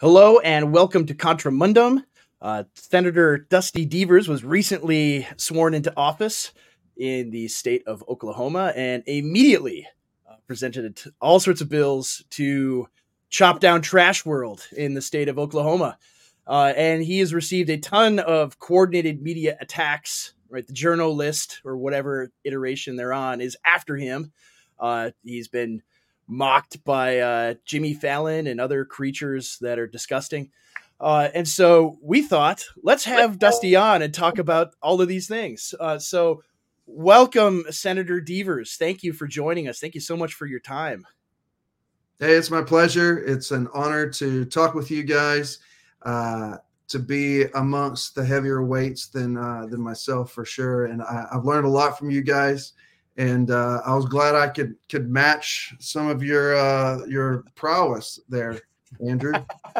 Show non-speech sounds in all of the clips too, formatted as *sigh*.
Hello and welcome to Contramundum. Uh, Senator Dusty Deevers was recently sworn into office in the state of Oklahoma and immediately uh, presented all sorts of bills to chop down trash world in the state of Oklahoma. Uh, and he has received a ton of coordinated media attacks. Right, the JournoList or whatever iteration they're on is after him. Uh, he's been mocked by uh, Jimmy Fallon and other creatures that are disgusting. Uh, and so we thought, let's have Dusty on and talk about all of these things. Uh, so, welcome, Senator Deevers. Thank you for joining us. Thank you so much for your time. Hey, it's my pleasure. It's an honor to talk with you guys. Uh, to be amongst the heavier weights than uh, than myself for sure, and I, I've learned a lot from you guys and uh, I was glad I could could match some of your uh, your prowess there, Andrew.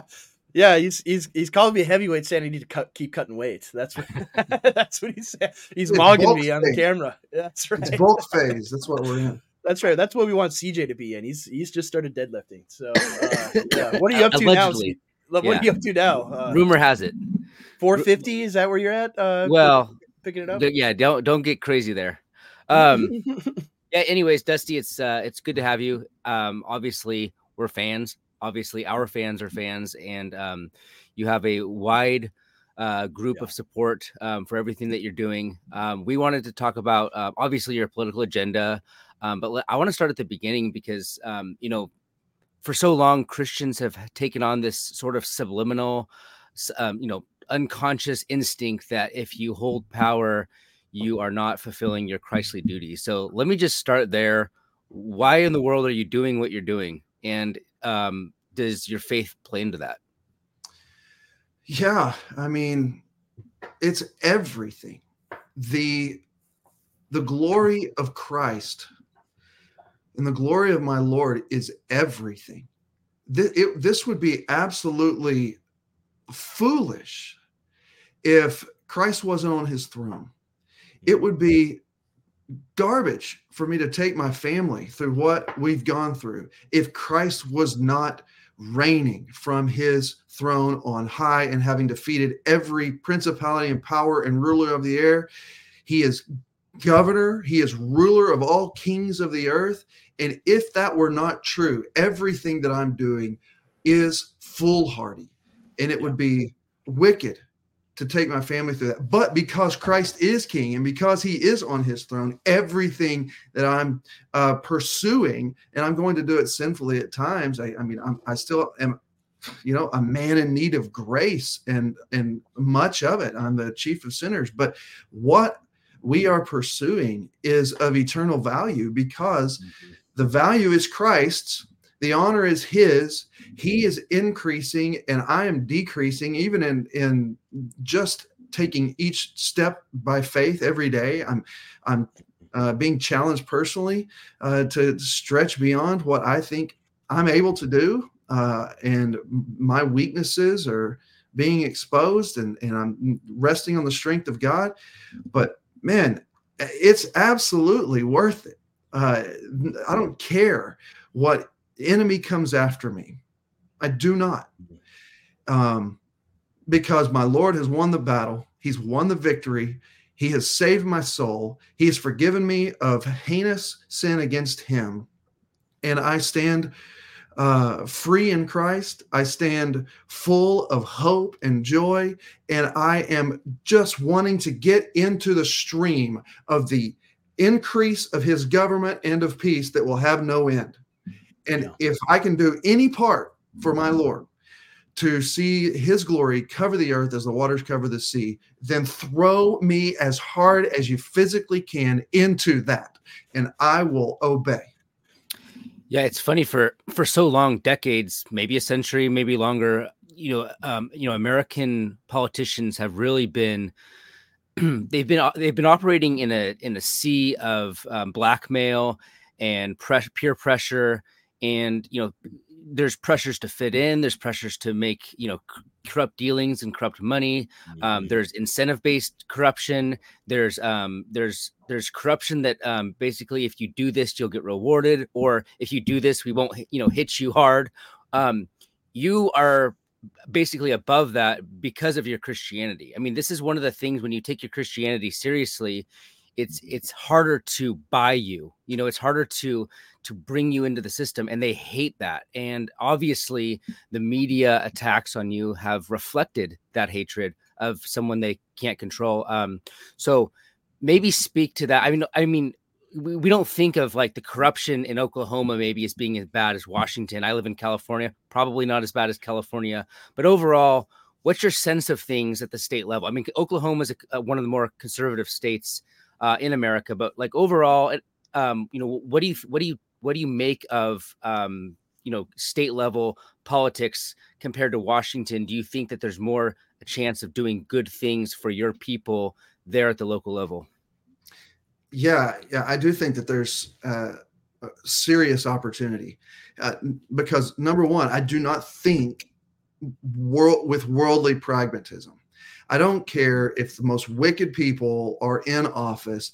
*laughs* yeah, he's he's he's calling me heavyweight, saying I need to cut, keep cutting weight. That's what *laughs* that's what he said. He's it's mogging me on the camera. *laughs* That's right. It's bulk phase. That's what we're in. That's right. That's what we want CJ to be in. He's he's just started deadlifting. So uh, yeah. what are you up to Allegedly. now? What yeah. are you up to now? Uh, Rumor has it. 450 is that where you're at? Uh, well, picking it up. Yeah, don't don't get crazy there. Um, *laughs* yeah. Anyways, Dusty, it's uh, it's good to have you. Um, obviously, we're fans. Obviously, our fans are fans, and um, you have a wide uh, group yeah. of support um, for everything that you're doing. Um, we wanted to talk about uh, obviously your political agenda, um, but I want to start at the beginning because um, you know, for so long Christians have taken on this sort of subliminal, um, you know, unconscious instinct that if you hold power you are not fulfilling your Christly duty. So let me just start there. Why in the world are you doing what you're doing? And um, does your faith play into that? Yeah, I mean, it's everything. The the glory of Christ and the glory of my Lord is everything. This, it, this would be absolutely foolish if Christ wasn't on his throne it would be garbage for me to take my family through what we've gone through if Christ was not reigning from his throne on high and having defeated every principality and power and ruler of the air. He is governor, he is ruler of all kings of the earth. And if that were not true, everything that I'm doing is foolhardy and it would be wicked to take my family through that. But because Christ is king and because he is on his throne, everything that I'm uh, pursuing, and I'm going to do it sinfully at times. I, I mean, I'm, I still am, you know, a man in need of grace and, and much of it. I'm the chief of sinners. But what we are pursuing is of eternal value because mm-hmm. the value is Christ's the honor is his. He is increasing and i am decreasing even in in just taking each step by faith every day. I'm i'm uh, being challenged personally uh, to stretch beyond what i think i'm able to do uh, and my weaknesses are being exposed and, and i'm resting on the strength of god. But man it's absolutely worth it. Uh, i don't care what the enemy comes after me. I do not. Um, because my Lord has won the battle, He's won the victory. He has saved my soul. He has forgiven me of heinous sin against Him. And I stand uh, free in Christ. I stand full of hope and joy. And I am just wanting to get into the stream of the increase of His government and of peace that will have no end. And yeah. if I can do any part for my Lord to see his glory cover the earth as the waters cover the sea, then throw me as hard as you physically can into that, and I will obey. Yeah, it's funny for for so long, decades, maybe a century, maybe longer. You know, um, you know, American politicians have really been *clears throat* they've been they've been operating in a in a sea of um, blackmail and press, peer pressure and you know there's pressures to fit in there's pressures to make you know corrupt dealings and corrupt money um, there's incentive based corruption there's um, there's there's corruption that um, basically if you do this you'll get rewarded or if you do this we won't you know hit you hard. Um, you are basically above that because of your Christianity. I mean, this is one of the things when you take your Christianity seriously, it's it's harder to buy you. You know, it's harder to to bring you into the system and they hate that. And obviously, the media attacks on you have reflected that hatred of someone they can't control. Um so maybe speak to that. I mean I mean we, we don't think of like the corruption in Oklahoma maybe as being as bad as Washington. I live in California, probably not as bad as California, but overall, what's your sense of things at the state level? I mean, Oklahoma is a, one of the more conservative states uh, in America, but like overall, um, you know, what do you what do you what do you make of um, you know state level politics compared to Washington? Do you think that there's more a chance of doing good things for your people there at the local level? yeah, yeah, I do think that there's uh, a serious opportunity uh, because number one, I do not think world with worldly pragmatism. I don't care if the most wicked people are in office.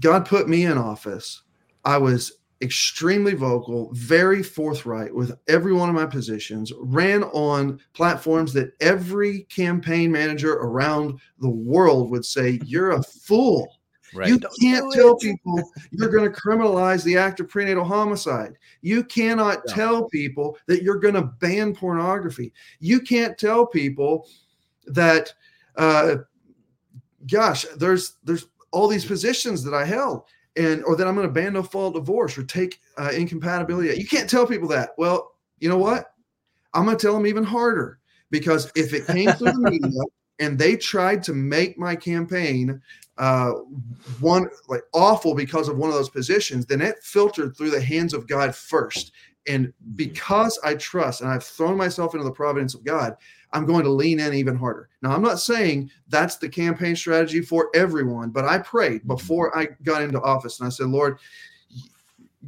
God put me in office. I was extremely vocal, very forthright with every one of my positions, ran on platforms that every campaign manager around the world would say, You're a fool. Right. You can't tell people you're going to criminalize the act of prenatal homicide. You cannot yeah. tell people that you're going to ban pornography. You can't tell people that, uh, gosh, there's there's all these positions that I held, and or that I'm going to ban no fault divorce or take uh, incompatibility. You can't tell people that. Well, you know what? I'm going to tell them even harder because if it came through the media *laughs* and they tried to make my campaign uh, one like awful because of one of those positions, then it filtered through the hands of God first. And because I trust and I've thrown myself into the providence of God, I'm going to lean in even harder. Now, I'm not saying that's the campaign strategy for everyone, but I prayed before I got into office and I said, Lord,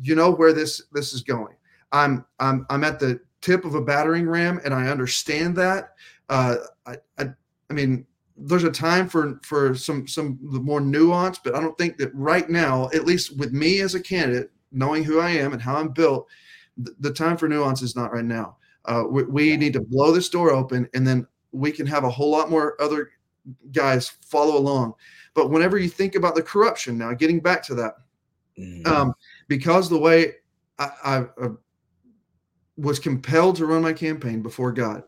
you know where this this is going. I'm I'm I'm at the tip of a battering ram, and I understand that. Uh, I, I I mean, there's a time for for some some the more nuance, but I don't think that right now, at least with me as a candidate, knowing who I am and how I'm built, the, the time for nuance is not right now. Uh, we, we need to blow this door open, and then we can have a whole lot more other guys follow along. But whenever you think about the corruption, now getting back to that, mm-hmm. um, because the way I, I, I was compelled to run my campaign before God,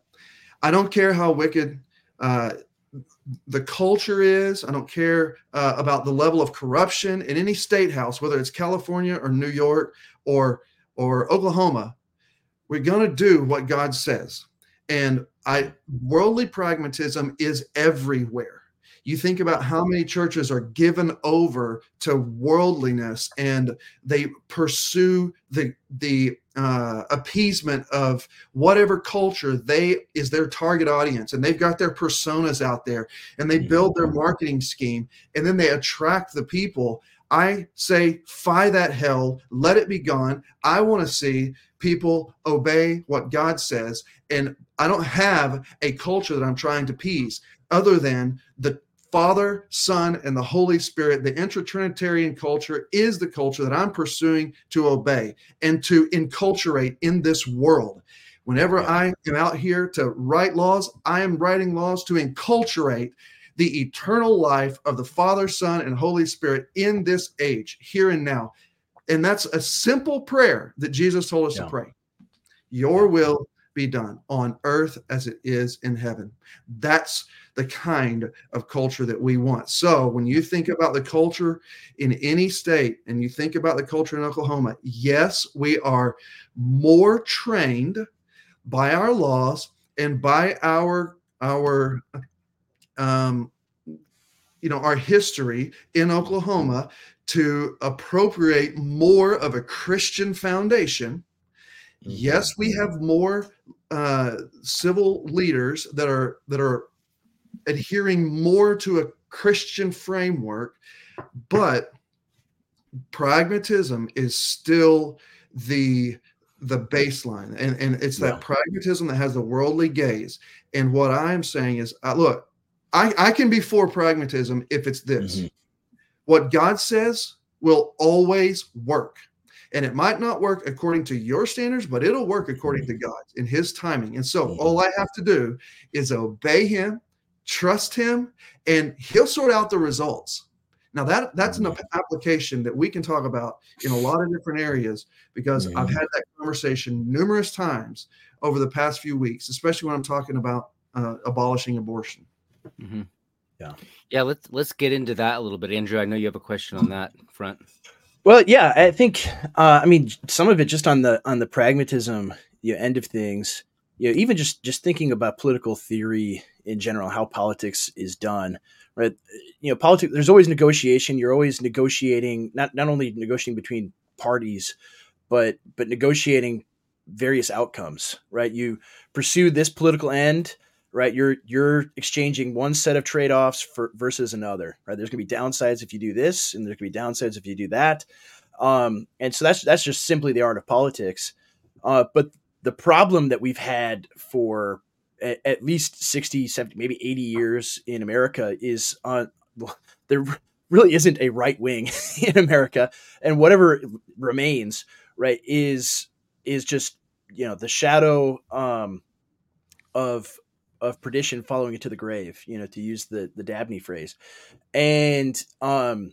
I don't care how wicked uh, the culture is. I don't care uh, about the level of corruption in any state house, whether it's California or New York or or Oklahoma. We're going to do what God says, and I worldly pragmatism is everywhere. You think about how many churches are given over to worldliness and they pursue the the uh, appeasement of whatever culture they is their target audience. And they've got their personas out there and they build their marketing scheme and then they attract the people. I say fie that hell. Let it be gone. I want to see people obey what god says and i don't have a culture that i'm trying to appease other than the Father, Son, and the Holy Spirit, the intra-Trinitarian culture is the culture that I'm pursuing to obey and to enculturate in this world. Whenever I am out here to write laws, I am writing laws to enculturate the eternal life of the Father, Son, and Holy Spirit in this age, here and now. And that's a simple prayer that Jesus told us yeah. to pray. Your will be done on earth as it is in heaven. That's the kind of culture that we want. So when you think about the culture in any state and you think about the culture in Oklahoma, yes, we are more trained by our laws and by our our um, you know our history in Oklahoma to appropriate more of a Christian foundation. Yes, we mm-hmm. have more uh, civil leaders that are that are adhering more to a Christian framework, but pragmatism is still the the baseline and and it's that pragmatism that has the worldly gaze and what i'm saying is uh, look i i can be for pragmatism if it's this mm-hmm. What god says will always work And it might not work according to your standards, but it'll work according to God in his timing. And so Mm-hmm. all I have to do is obey him, trust him, and he'll sort out the results. Now that that's an Mm-hmm. application that we can talk about in a lot of different areas because I've had that conversation numerous times over the past few weeks, especially when I'm talking about uh, abolishing abortion. Mhm. Yeah. Yeah. Let's let's get into that a little bit, Andrew. I know you have a question on that front. Well, yeah, I think uh, I mean some of it just on the on the pragmatism you know, end of things. You know, even just just thinking about political theory in general, how politics is done, right? You know, politics. There's always negotiation. You're always negotiating, not not only negotiating between parties, but but negotiating various outcomes, right? You pursue this political end, right? You're you're exchanging one set of trade offs versus another, right? There's gonna be downsides if you do this, and there's gonna be downsides if you do that. Um, and so that's that's just simply the art of politics. Uh, but the problem that we've had for at, at least 60, 70, maybe 80 years in America is uh, *laughs* there really isn't a right wing *laughs* in America, and whatever remains, right, is is just you know the shadow um, of of perdition following it to the grave, you know, to use the the Dabney phrase, and um,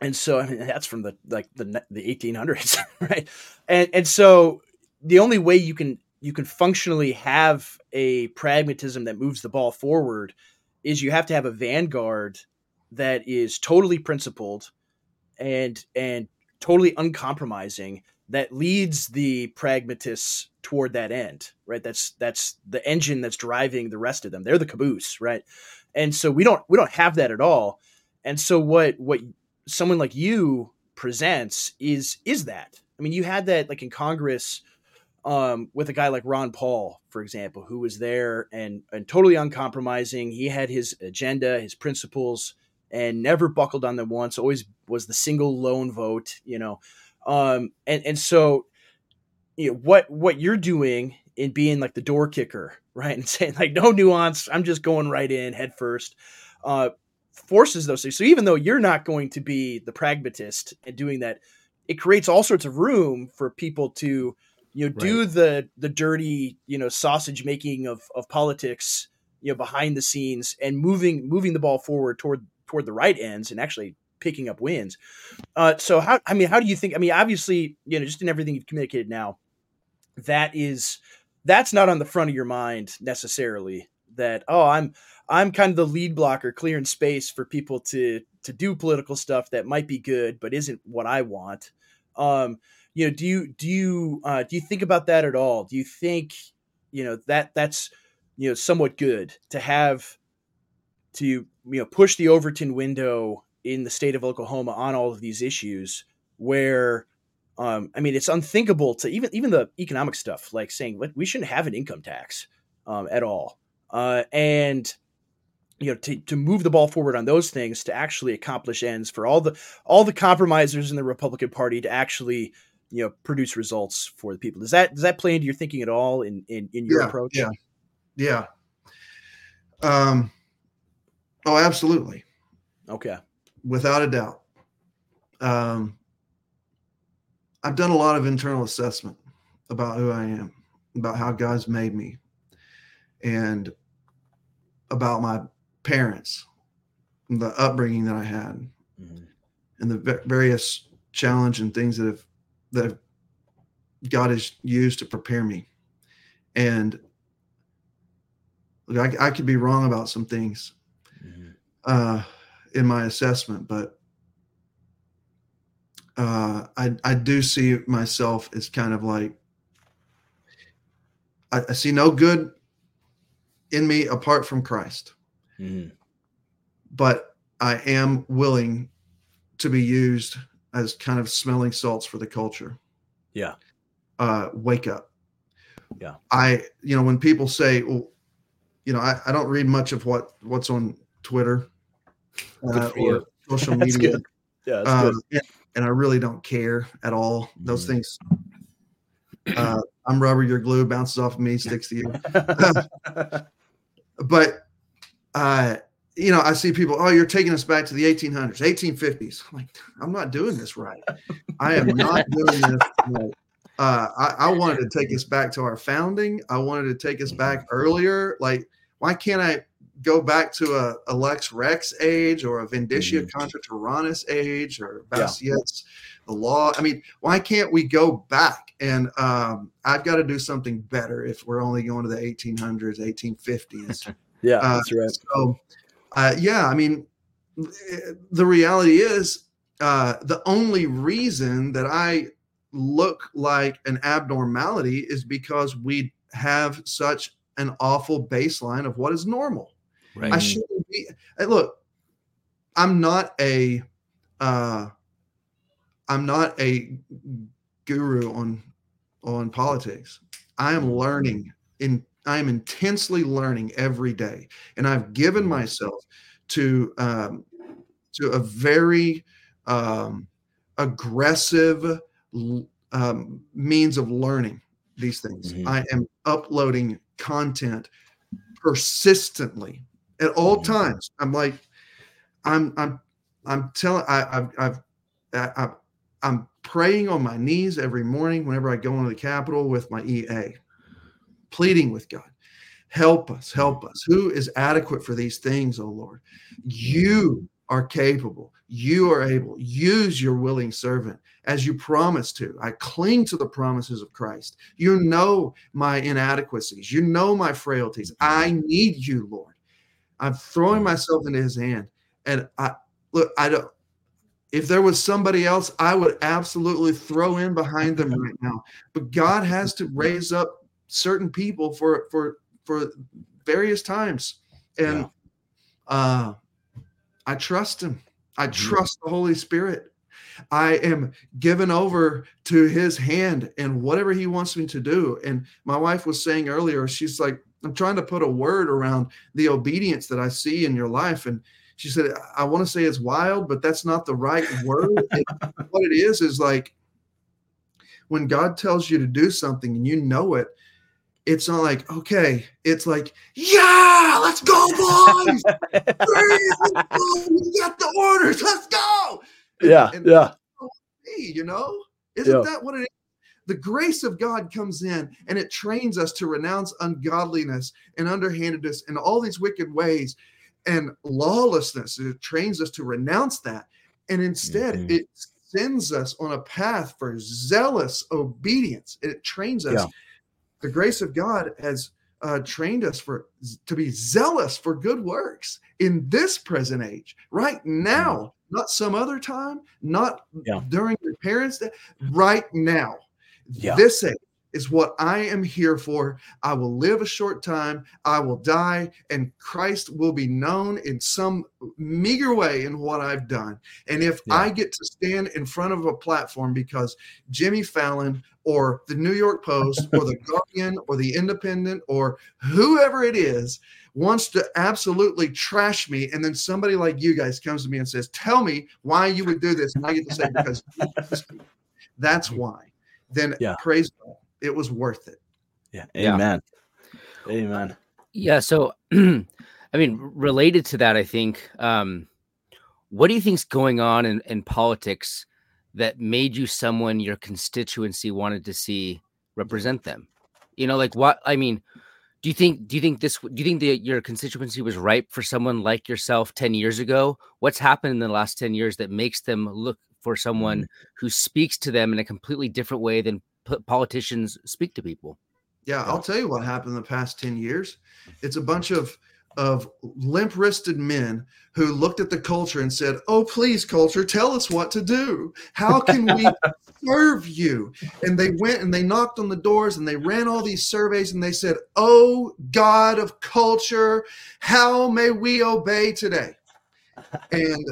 and so *laughs* I mean that's from the like the the 1800s, *laughs* right? And and so the only way you can you can functionally have a pragmatism that moves the ball forward is you have to have a vanguard that is totally principled and and totally uncompromising that leads the pragmatists toward that end right that's that's the engine that's driving the rest of them they're the caboose right and so we don't we don't have that at all and so what what someone like you presents is is that i mean you had that like in congress um, with a guy like Ron Paul, for example, who was there and and totally uncompromising. He had his agenda, his principles, and never buckled on them once. Always was the single lone vote, you know. Um, and and so, you know what what you're doing in being like the door kicker, *laughs* right, and saying like no nuance, I'm just going right in head first. Uh, forces those things. So even though you're not going to be the pragmatist and doing that, it creates all sorts of room for people to you know do the the dirty you know sausage making of of politics you know behind the scenes and moving moving the ball forward toward toward the right ends and actually picking up wins. Uh so how i mean how do you think i mean obviously you know just in everything you've communicated now that is that's not on the front of your mind necessarily that oh i'm i'm kind of the lead blocker clearing space for people to to do political stuff that might be good but isn't what i want. Um you know do you do you uh, do you think about that at all? Do you think you know that that's you know somewhat good to have to you know push the overton window in the state of oklahoma on all of these issues where um, i mean it's unthinkable to even even the economic stuff like saying like, we shouldn't have an income tax um, at all uh, and you know to, to move the ball forward on those things to actually accomplish ends for all the all the compromisers in the republican party to actually you know produce results for the people does that does that play into your thinking at all in in, in your yeah, approach Yeah. Yeah. Um oh absolutely. okay Without a doubt. Um I've done a lot of internal assessment about who I am, about how God's made me, and about my parents, the upbringing that I had, Mhm. and the va- various challenge and things that have that have, God has used to prepare me. And look, I, I could be wrong about some things Mhm. uh, in my assessment, but uh, I I do see myself as kind of like I, I see no good in me apart from Christ, Mhm. but I am willing to be used as kind of smelling salts for the culture. Yeah. Uh, wake up. Yeah. I, you know, when people say, well, you know, I, I don't read much of what what's on Twitter uh, you. or social *laughs* That's media. good. yeah Uh, good and, and I really don't care at all. Those Mhm. things. Uh, I'm rubber, you're glue, bounces off of me, sticks to you. *laughs* but uh, you know, I see people, oh, you're taking us back to the 1800s, 1850s. I'm like, I'm not doing this right. I am not *laughs* doing this right. Uh, I, I, wanted to take us back to our founding. I wanted to take us back earlier. Like, why can't I go back to a, a Lex Rex age or a Vindiciae mm-hmm. contra Tyrannis age or Bastiat's yeah. the law? I mean, why can't we go back? And um, I've got to do something better if we're only going to the 1800s, 1850s. *laughs* yeah, uh, that's right. So, uh, yeah, I mean, the reality is uh, the only reason that I look like an abnormality is because we have such an awful baseline of what is normal. Right. I shouldn't be. Look, I'm not a, uh, I'm not a guru on on politics. I am learning in I am intensely learning every day, and I've given mm-hmm. myself to um, to a very um, aggressive um, means of learning these things. Mm-hmm. I am uploading content persistently at all mm-hmm. times. I'm like, I'm I'm I'm telling I, I've I've I, I'm praying on my knees every morning whenever I go into the Capitol with my EA pleading with God. Help us, help us. Who is adequate for these things, oh Lord? You are capable. You are able. Use your willing servant as you promised to. I cling to the promises of Christ. You know my inadequacies. You know my frailties. I need you, Lord. I'm throwing myself into his hand. And I look, I don't if there was somebody else, I would absolutely throw in behind them right now. But God has to *laughs* raise up certain people for for for various times and yeah. uh i trust him i mm-hmm. trust the holy spirit i am given over to his hand and whatever he wants me to do and my wife was saying earlier she's like i'm trying to put a word around the obedience that i see in your life. And she said i want to say it's wild but that's not the right word. *laughs* What it is is like when god tells you to do something and you know it it's not like okay it's like yeah let's go boys! *laughs* Let's go. we got the orders let's go! Yeah and, yeah. you know? Isn't yeah. that what it is the grace of god comes in and it trains us to renounce ungodliness and underhandedness and all these wicked ways and lawlessness it trains us to renounce that and instead mm-hmm. it sends us on a path for zealous obedience it trains us yeah the grace of God has uh, trained us for to be zealous for good works in this present age, right now, mm-hmm. not some other time, not yeah. during your parents' day, right now, yeah. this age is what I am here for. I will live a short time, I will die, and Christ will be known in some meager way in what I've done. And if yeah. I get to stand in front of a platform because Jimmy Fallon or the New York Post or the *laughs* Guardian or the Independent or whoever it is wants to absolutely trash me and then somebody like you guys comes to me and says tell me why you would do this and i get to say because *laughs* that's why then yeah. praise god it was worth it. Yeah. Amen. Yeah. Amen. Yeah. So, *clears throat* I mean, related to that, I think, um, what do you think's going on in, in politics that made you someone your constituency wanted to see represent them? You know, like what, I mean, do you think, do you think this, do you think that your constituency was ripe for someone like yourself 10 years ago? What's happened in the last 10 years that makes them look for someone mm-hmm. who speaks to them in a completely different way than politicians speak to people. Yeah, I'll tell you what happened in the past 10 years. It's a bunch of of limp-wristed men who looked at the culture and said, "Oh, please, culture, tell us what to do. How can we *laughs* serve you?" And they went and they knocked on the doors and they ran all these surveys and they said, "Oh, God of culture, how may we obey today?" And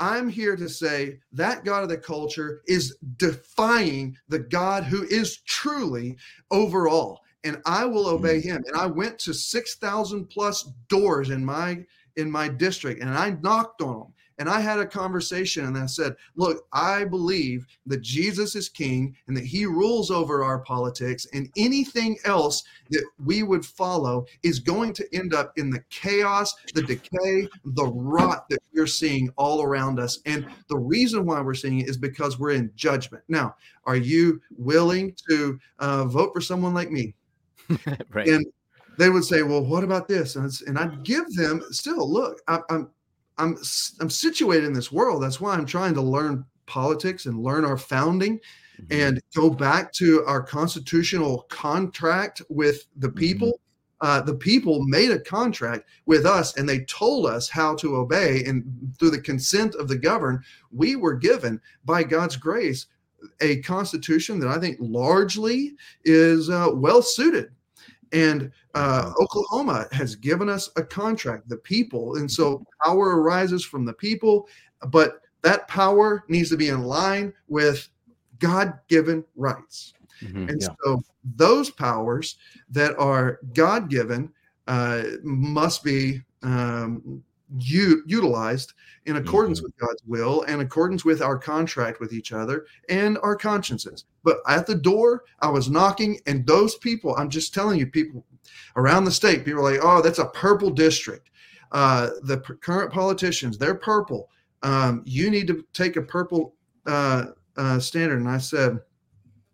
I'm here to say that God of the culture is defying the God who is truly overall. And I will obey mm-hmm. him. And I went to 6,000 plus doors in my in my district and I knocked on them and I had a conversation and I said, Look, I believe that Jesus is king and that he rules over our politics, and anything else that we would follow is going to end up in the chaos, the decay, the rot that we're seeing all around us. And the reason why we're seeing it is because we're in judgment. Now, are you willing to uh, vote for someone like me? *laughs* right. And they would say, "Well, what about this?" And, and I'd give them still look. I, I'm I'm I'm situated in this world. That's why I'm trying to learn politics and learn our founding mm-hmm. and go back to our constitutional contract with the mm-hmm. people. Mm-hmm. Uh, the people made a contract with us and they told us how to obey. And through the consent of the governed, we were given by God's grace a constitution that I think largely is uh, well suited and uh, Oklahoma has given us a contract, the people. And so power arises from the people, but that power needs to be in line with God given rights. Mm-hmm, and yeah. so those powers that are God given uh, must be um, u- utilized in accordance mm-hmm. with God's will and accordance with our contract with each other and our consciences. But at the door, I was knocking, and those people, I'm just telling you, people around the state, people are like, oh, that's a purple district. Uh, the p- current politicians, they're purple. Um, you need to take a purple uh, uh, standard. And I said,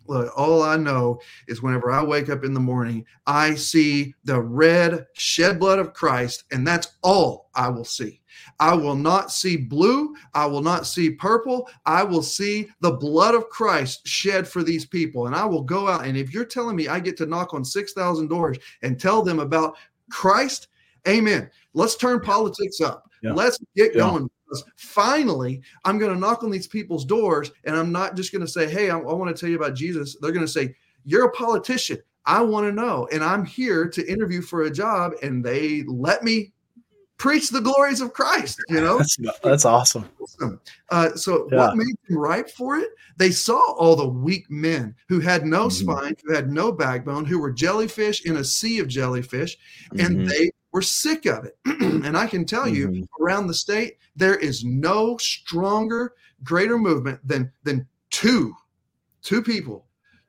Look, all I know is whenever I wake up in the morning, I see the red shed blood of Christ, and that's all I will see. I will not see blue. I will not see purple. I will see the blood of Christ shed for these people. And I will go out. And if you're telling me I get to knock on 6,000 doors and tell them about Christ, amen. Let's turn politics up. Yeah. Let's get yeah. going finally I'm going to knock on these people's doors and I'm not just going to say, Hey, I, I want to tell you about Jesus. They're going to say, You're a politician. I want to know. And I'm here to interview for a job. And they let me preach the glories of Christ, you know? That's, that's awesome. Uh, so yeah. what made them ripe for it? They saw all the weak men who had no mm-hmm. spine, who had no backbone, who were jellyfish in a sea of jellyfish, mm-hmm. and they were sick of it. *clears throat* and I can tell you mm-hmm. around the state, there is no stronger, greater movement than than two, two people,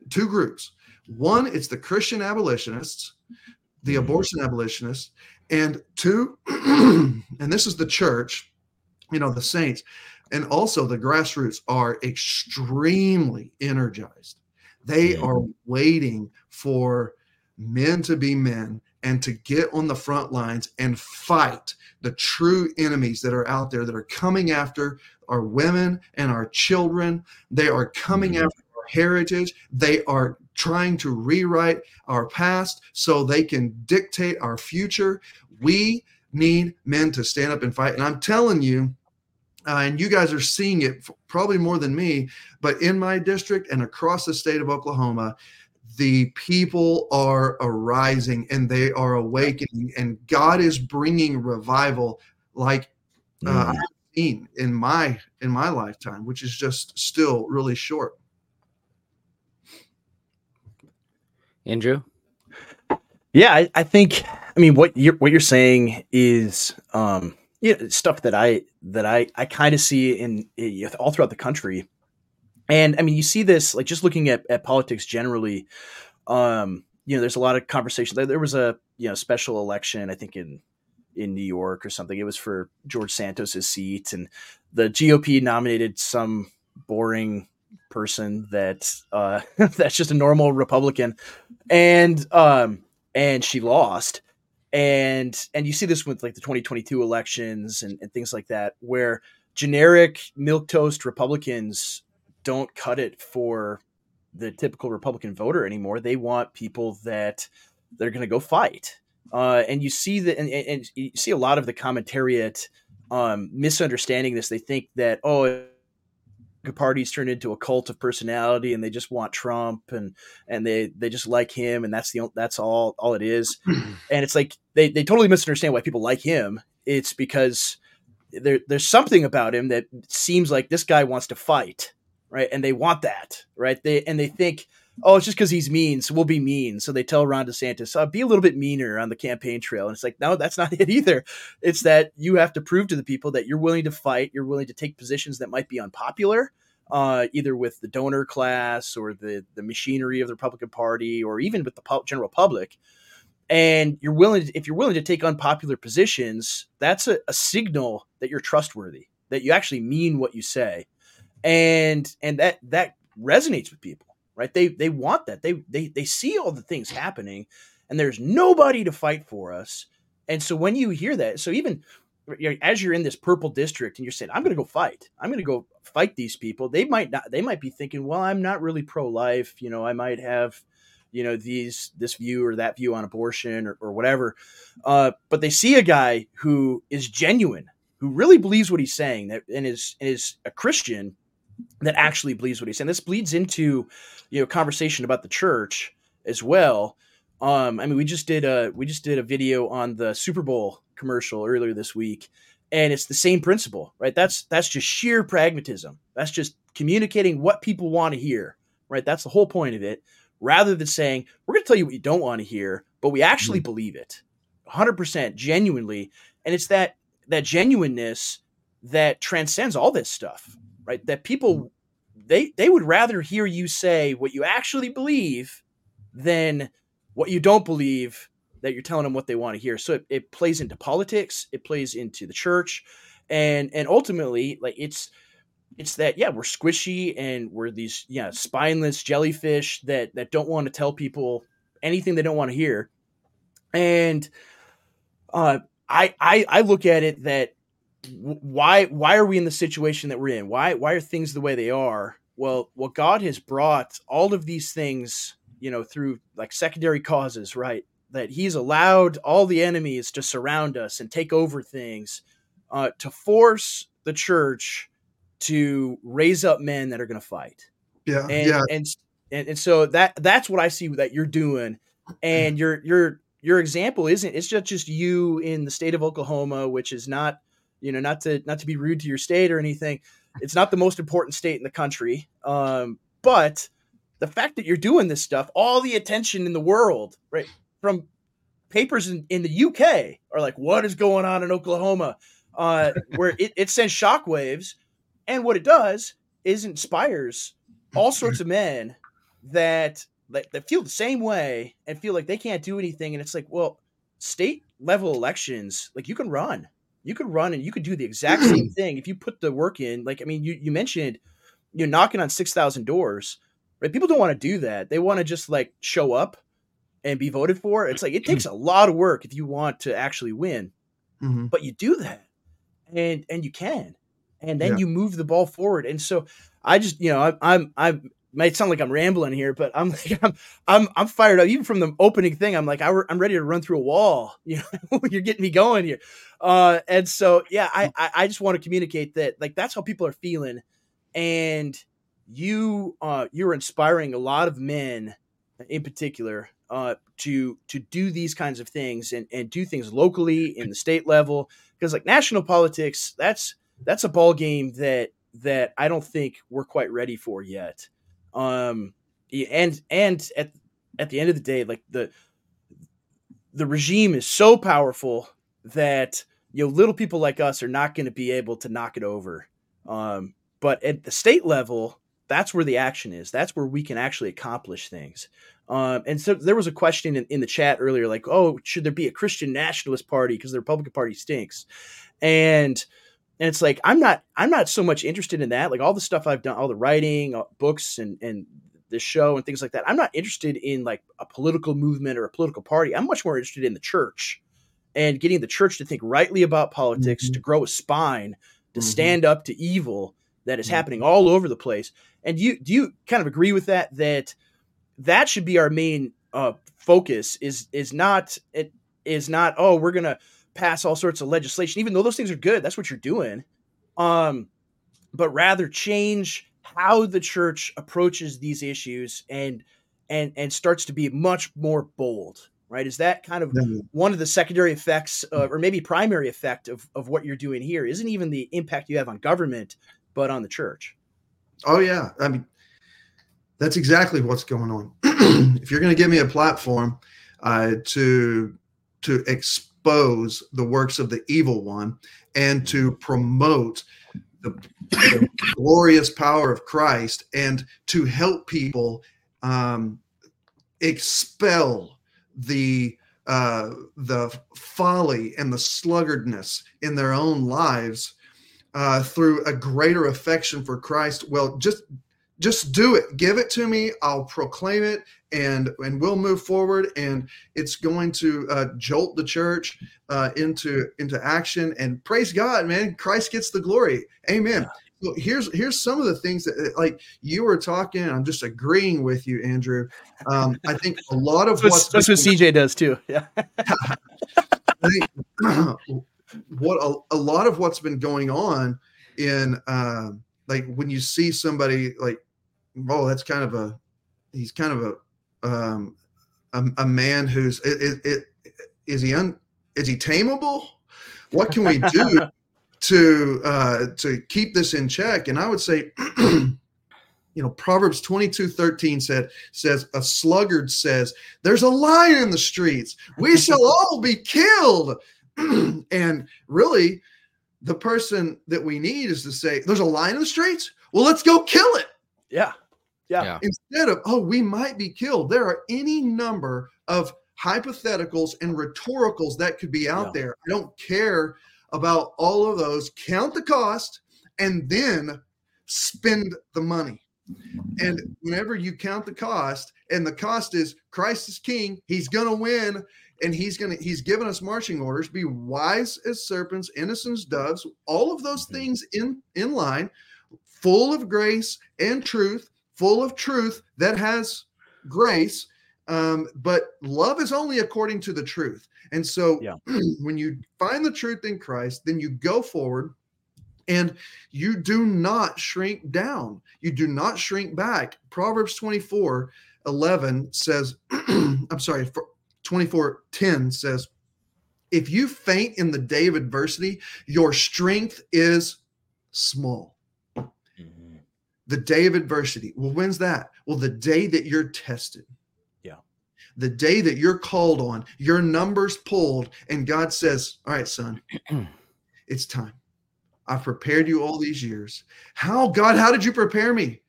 two groups. One, it's the Christian abolitionists, the mm-hmm. abortion abolitionists, and two, *clears throat* and this is the church, you know, the saints, and also the grassroots are extremely energized. They are waiting for men to be men and to get on the front lines and fight the true enemies that are out there that are coming after our women and our children. They are coming mm-hmm. after our heritage. They are trying to rewrite our past so they can dictate our future. We need men to stand up and fight. And I'm telling you, uh, and you guys are seeing it probably more than me, but in my district and across the state of Oklahoma, the people are arising and they are awakening and god is bringing revival like uh, mm. i've seen in my in my lifetime which is just still really short. Andrew? Yeah i, I think i mean what you're what you're saying is um yeah, stuff that i that i i kind of see in, in all throughout the country and I mean, you see this like just looking at, at politics generally. Um, you know, there's a lot of conversation. There, there was a you know special election, I think in in New York or something. It was for George Santos's seat, and the GOP nominated some boring person that uh, *laughs* that's just a normal Republican, and um, and she lost. And and you see this with like the 2022 elections and, and things like that, where generic milquetoast Republicans don't cut it for the typical Republican voter anymore. They want people that they're going to go fight. Uh, and you see that, and, and, you see a lot of the commentariat um, misunderstanding this. They think that oh, the party's turned into a cult of personality, and they just want Trump, and and they they just like him, and that's the that's all all it is. *clears throat* and it's like they they totally misunderstand why people like him. It's because there there's something about him that seems like this guy wants to fight right? And they want that, right? They and they think oh, it's just because he's mean, so we'll be mean. So they tell Ron DeSantis, uh, be a little bit meaner on the campaign trail. And it's like, no, that's not *laughs* it either. It's that you have to prove to the people that you're willing to fight, you're willing to take positions that might be unpopular, uh, either with the donor class or the the machinery of the Republican Party, or even with the general public. And you're willing, to, if you're willing to take unpopular positions, that's a, a signal that you're trustworthy, that you actually mean what you say, and and that that resonates with people right? They they want that. They they they see all the things happening, and there's nobody to fight for us. And so when you hear that, so even as you're in this purple district and you're saying, "I'm going to go fight. I'm going to go fight these people," they might not. They might be thinking, "Well, I'm not really pro life. You know, I might have." you know these this view or that view on abortion or, or whatever uh, but they see a guy who is genuine who really believes what he's saying that and is is a christian that actually believes what he's saying. This bleeds into you know conversation about the church as well. Um, I mean, we just did a we just did a video on the Super Bowl commercial earlier this week, and it's the same principle, right? That's that's just sheer pragmatism. That's just communicating what people want to hear, right? That's the whole point of it. Rather than saying we're going to tell you what you don't want to hear, but we actually mm-hmm. believe it, hundred percent, genuinely, and it's that that genuineness that transcends all this stuff right? That people mm. they they would rather hear you say what you actually believe than what you don't believe that you're telling them what they want to hear. So it, it plays into politics, it plays into the church, and and ultimately, like it's it's that yeah we're squishy and we're these yeah spineless jellyfish that that don't want to tell people anything they don't want to hear and uh i i i look at it that why why are we in the situation that we're in? Why why are things the way they are? Well, well, God has brought all of these things, you know, through like secondary causes, right? That He's allowed all the enemies to surround us and take over things, uh, to force the church to raise up men that are going to fight. Yeah, and, yeah, and and and so that that's what I see that you're doing, and your your your example isn't it's just just you in the state of Oklahoma, which is not you know, not to not to be rude to your state or anything. It's not the most important state in the country, um, but the fact that you're doing this stuff, all the attention in the world, right, from papers in, in the UK are like, what is going on in Oklahoma? Uh, where it, it sends shockwaves, and what it does is inspires all sorts of men that, that that feel the same way and feel like they can't do anything. And it's like, well, state level elections, like you can run you could run and you could do the exact same *clears throat* thing if you put the work in. Like, I mean, you, you mentioned you're knocking on 6,000 doors, right? People don't want to do that. They want to just like show up and be voted for. It's like, it *clears throat* takes a lot of work if you want to actually win, mm-hmm. but you do that and, and you can, and then yeah. you move the ball forward. And so I just, you know, I, I'm, I'm, might sound like I'm rambling here, but I'm *laughs* like I'm I'm I'm fired up. Even from the opening thing, I'm like I, am ready to run through a wall. *laughs* You know, *laughs* you're getting me going here. Uh, and so yeah, I I just want to communicate that like that's how people are feeling, and you uh you're inspiring a lot of men in particular uh to to do these kinds of things and and do things locally in the state level because like national politics that's that's a ball game that that I don't think we're quite ready for yet. Um, and and at at the end of the day, like the the regime is so powerful that you know little people like us are not going to be able to knock it over. Um, but at the state level, that's where the action is. That's where we can actually accomplish things. Um, and so there was a question in, in, the chat earlier, like, oh, should there be a Christian nationalist party because the Republican Party stinks? And and it's like i'm not i'm not so much interested in that like all the stuff i've done all the writing uh, books and and the show and things like that i'm not interested in like a political movement or a political party i'm much more interested in the church and getting the church to think rightly about politics mm-hmm. to grow a spine to mm-hmm. stand up to evil that is mm-hmm. happening all over the place and you do you kind of agree with that that that should be our main uh, focus is is not it is not oh we're gonna pass all sorts of legislation, even though those things are good. That's what you're doing. Um, but rather change how the church approaches these issues and and and starts to be much more bold right is that kind of mm-hmm. one of the secondary effects uh, or maybe primary effect of, of what you're doing here isn't even the impact you have on government but on the church oh yeah i mean That's exactly what's going on. *clears throat* if you're going to give me a platform uh, to to expose the works of the evil one and to promote the, the glorious power of Christ and to help people um, expel the uh, the folly and the sluggardness in their own lives uh, through a greater affection for Christ. Well, just just do it. Give it to me. I'll proclaim it and and we'll move forward and it's going to uh, jolt the church uh, into into action and praise god man christ gets the glory. Amen. Yeah. so here's here's some of the things that like you were talking i'm just agreeing with you andrew. Um, i think a lot of that's, that's what cj does too. *laughs* Yeah. *clears throat* What a, a lot of what's been going on in um, like when you see somebody like oh, that's kind of a he's kind of a um, a, a man who's it, it, it, is he un is he tameable? What can we do *laughs* to uh, to keep this in check? And I would say, *clears throat* you know, Proverbs 22, 13 said says a sluggard says, There's a lion in the streets, we shall all be killed. *clears throat* and really, the person that we need is to say, There's a line in the streets. Well, let's go kill it. Yeah. Yeah. yeah. Instead of, oh, we might be killed, there are any number of hypotheticals and rhetoricals that could be out yeah. there. I don't care about all of those. Count the cost and then spend the money. And whenever you count the cost, and the cost is Christ is king, he's going to win and he's going to he's given us marching orders be wise as serpents innocent as doves all of those mm-hmm. things in in line full of grace and truth full of truth that has grace. Um, but love is only according to the truth. And so yeah. *clears throat* when you find the truth in Christ, then you go forward and you do not shrink down. You do not shrink back. Proverbs 24 11 says, *clears throat* I'm sorry, 24 10 says, if you faint in the day of adversity, your strength is small mm-hmm. the day of adversity. Well, when's that? Well, the day that you're tested. Yeah. The day that you're called on, your numbers pulled, and God says, All right, son, *clears throat* it's time. I've prepared you all these years. How, God, how did you prepare me?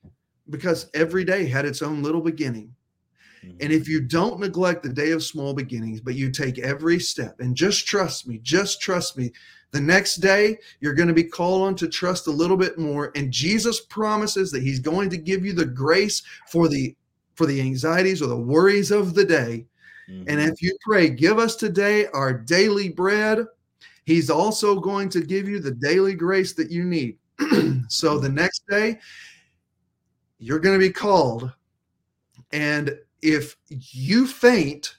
Because every day had its own little beginning. And mm-hmm. if you don't neglect the day of small beginnings, but you take every step and just trust me, just trust me, the next day, you're going to be called on to trust a little bit more. And Jesus promises that he's going to give you the grace for the for the anxieties or the worries of the day. Mm-hmm. And if you pray, give us today our daily bread, he's also going to give you the daily grace that you need. *clears throat* so the next day, you're going to be called. And if you faint,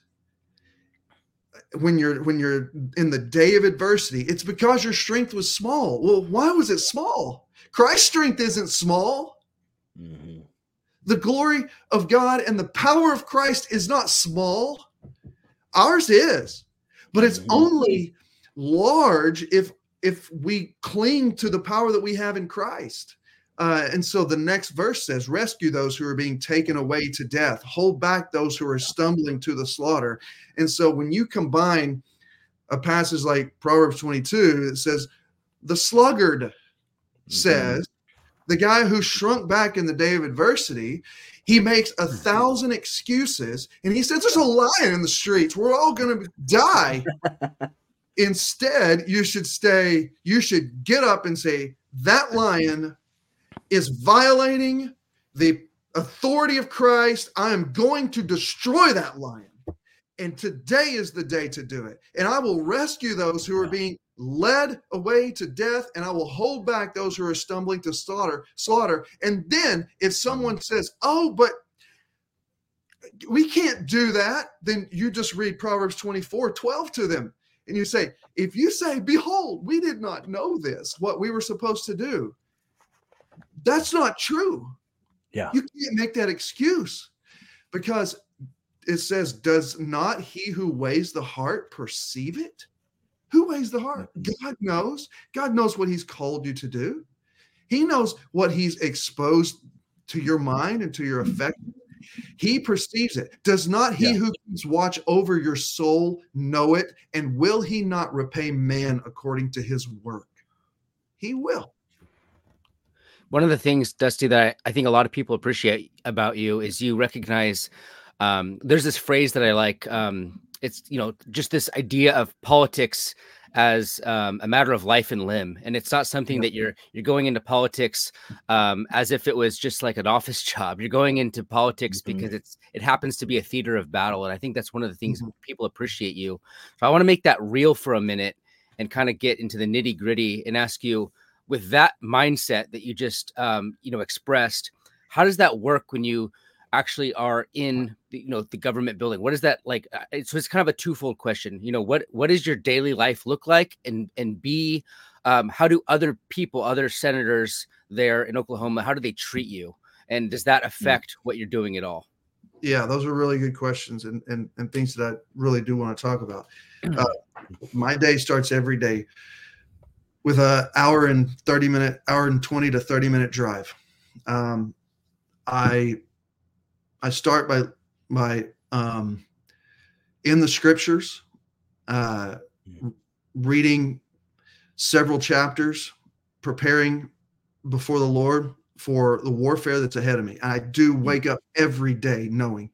when you're when you're in the day of adversity it's because your strength was small. Well why was it small? Christ's strength isn't small. Mm-hmm. the glory of god and the power of christ is not small. Ours is but it's mm-hmm. only large if if we cling to the power that we have in christ uh, and so the next verse says, Rescue those who are being taken away to death, hold back those who are stumbling to the slaughter. And so when you combine a passage like Proverbs 22, it says, The sluggard mm-hmm. says, the guy who shrunk back in the day of adversity, he makes a mm-hmm. thousand excuses and he says, There's a lion in the streets. We're all going to die. *laughs* Instead, you should stay, you should get up and say, That lion is violating the authority of Christ. I am going to destroy that lion. And today is the day to do it. And I will rescue those who are being led away to death, and I will hold back those who are stumbling to slaughter. Slaughter. And then if someone mm-hmm. says, "Oh, but we can't do that," then you just read Proverbs 24, 12 to them. And you say, if you say, Behold, we did not know this, what we were supposed to do, that's not true. Yeah. You can't make that excuse because it says, Does not he who weighs the heart perceive it? Who weighs the heart? Mm-hmm. God knows. God knows what he's called you to do. He knows what he's exposed to your mind and to your affection. He perceives it. Does not he yeah. who keeps watch over your soul know it? And will he not repay man according to his work? He will. One of the things, Dusty, that I, I think a lot of people appreciate about you is you recognize um, there's this phrase that I like. Um, it's, you know, just this idea of politics as um, a matter of life and limb, and it's not something that you're you're going into politics um, as if it was just like an office *laughs* job. You're going into politics mm-hmm. because it's it happens to be a theater of battle, and I think that's one of the things mm-hmm. people appreciate you. So I want to make that real for a minute and kind of get into the nitty gritty and ask you, with that mindset that you just um, you know expressed, how does that work when you actually are in the, you know the government building? What is that like? So it's, kind of a twofold question you know what what does your daily life look like? And and b um, how do other people other senators there in oklahoma how do they treat you? And does that affect what you're doing at all? Yeah those are really good questions and and, and things that i really do want to talk about. *clears throat* Uh, my day starts every day with a hour and 30 minute hour and 20 to 30 minute drive um, i I start by by um, in the scriptures, uh, reading several chapters, preparing before the Lord for the warfare that's ahead of me. And I do wake up every day knowing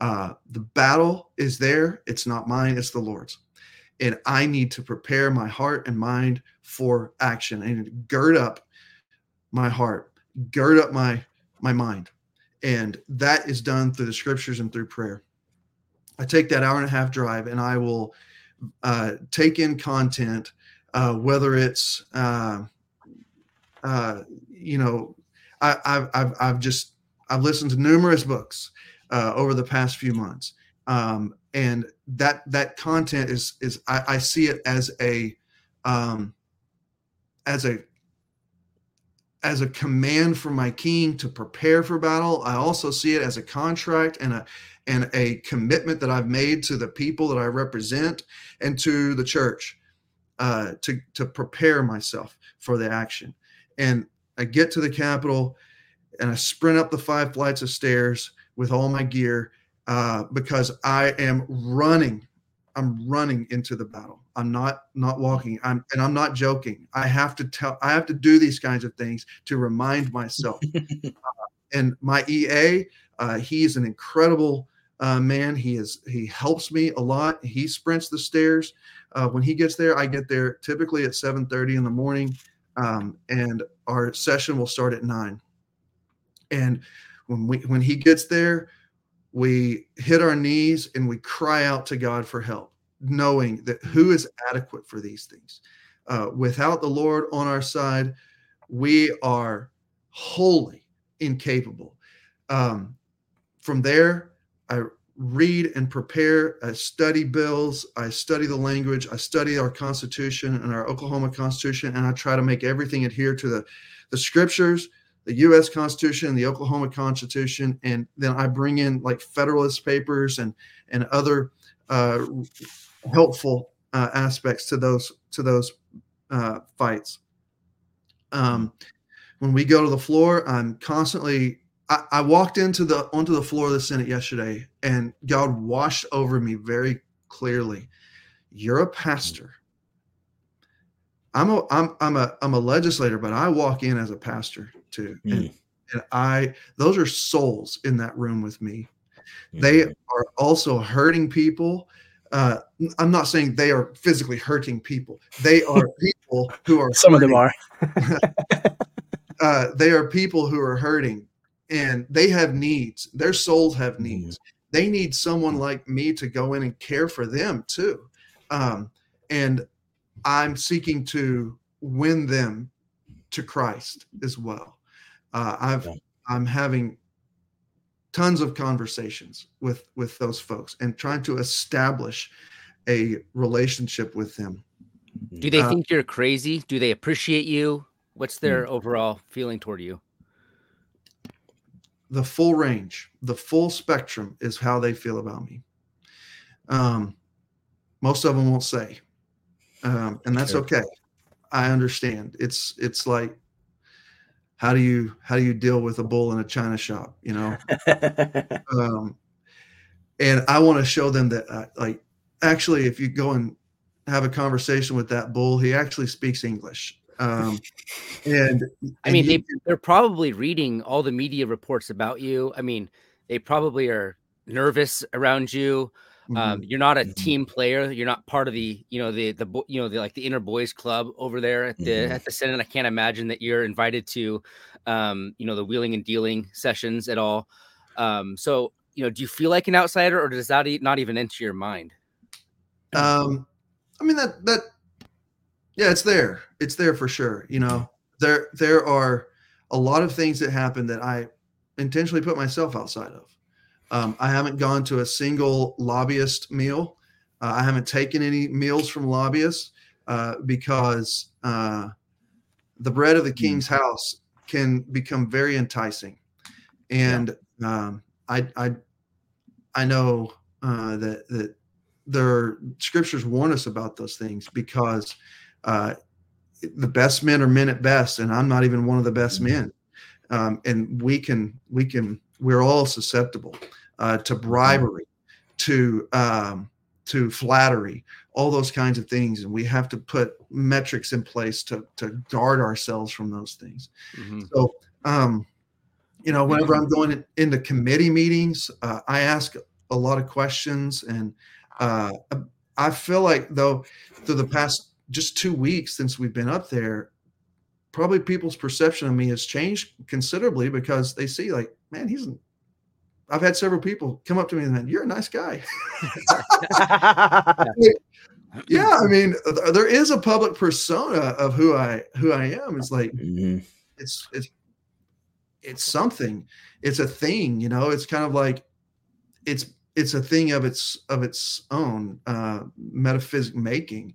uh, the battle is there. It's not mine, it's the Lord's. And I need to prepare my heart and mind for action and gird up my heart, gird up my my mind and that is done through the scriptures and through prayer. I take that hour and a half drive and I will uh, take in content, uh, whether it's, uh, uh you know, I, have I've, I've just, I've listened to numerous books uh, over the past few months. Um, and that, that content is, is, I, I see it as a, um, as a as a command from my king to prepare for battle. I also see it as a contract and a and a commitment that I've made to the people that I represent and to the church uh, to to prepare myself for the action. And I get to the Capitol and I sprint up the five flights of stairs with all my gear uh, because I am running. I'm running into the battle. I'm not not walking. I'm and I'm not joking. I have to tell. I have to do these kinds of things to remind myself. *laughs* uh, and my EA, uh, he's an incredible uh, man. He is. He helps me a lot. He sprints the stairs. Uh, when he gets there, I get there typically at 7:30 in the morning, um, and our session will start at nine. And when we when he gets there, we hit our knees and we cry out to God for help knowing that who is adequate for these things. Uh, without the Lord on our side, we are wholly incapable. Um, from there, I read and prepare. I study bills. I study the language. I study our Constitution and our Oklahoma Constitution, and I try to make everything adhere to the, the scriptures, the U.S. Constitution, the Oklahoma Constitution, and then I bring in like Federalist Papers and and other uh, helpful uh, aspects to those to those uh, fights. Um, when we go to the floor, I'm constantly. I, I walked into the onto the floor of the Senate yesterday, and God washed over me very clearly. You're a pastor. I'm a I'm I'm a I'm a legislator, but I walk in as a pastor too. Mm. And, and I those are souls in that room with me. Mm. They are also hurting people uh, I'm not saying they are physically hurting people. They are *laughs* people who are. Some hurting. of them are. *laughs* uh, they are people who are hurting, and they have needs. Their souls have mm-hmm. needs. Mm-hmm. They need someone like me to go in and care for them too. Um, and I'm seeking to win them to Christ as well. Uh, I've I'm having tons of conversations with with those folks and trying to establish a relationship with them. Do they uh, think you're crazy? Do they appreciate you? What's their mm. overall feeling toward you? The full range the full spectrum is how they feel about me. Um, most of them won't say um, and that's okay. I understand. It's it's like how do you how do you deal with a bull in a china shop you know? *laughs* Um, and i want to show them that uh, like actually if you go and have a conversation with that bull he actually speaks english. Um, and *laughs* i mean they, they're probably reading all the media reports about you. I mean they probably are nervous around you um, mm-hmm. you're not a mm-hmm. team player. You're not part of the, you know, the the you know the like the inner boys club over there at the mm-hmm. at the Senate. I can't imagine that you're invited to, um, you know, the wheeling and dealing sessions at all. Um, so you know, do you feel like an outsider, or does that not even enter your mind? Um, I mean that that, yeah, it's there. It's there for sure. You know, there there are a lot of things that happen that I intentionally put myself outside of. Um, I haven't gone to a single lobbyist meal. Uh, I haven't taken any meals from lobbyists uh, because uh, the bread of the hmm. king's house can become very enticing, and um, I, I I know uh, that that their scriptures warn us about those things because uh, the best men are men at best, and I'm not even one of the best mm-hmm. men. Um, and we can we can we're all susceptible uh, to mm-hmm. bribery, to um, to flattery, all those kinds of things, and we have to put metrics in place to to guard ourselves from those things. Mm-hmm. So, um, you know, whenever I'm going in into committee meetings, uh, I ask a lot of questions, and uh, I feel like though through the past just two weeks since we've been up there, probably people's perception of me has changed considerably because they see like, man, he's I've had several people come up to me and said, "You're a nice guy." *laughs* yeah, I mean, there is a public persona of who I who I am. It's like mm-hmm. it's it's it's something. It's a thing, you know. It's kind of like it's it's a thing of its of its own uh, metaphysic making.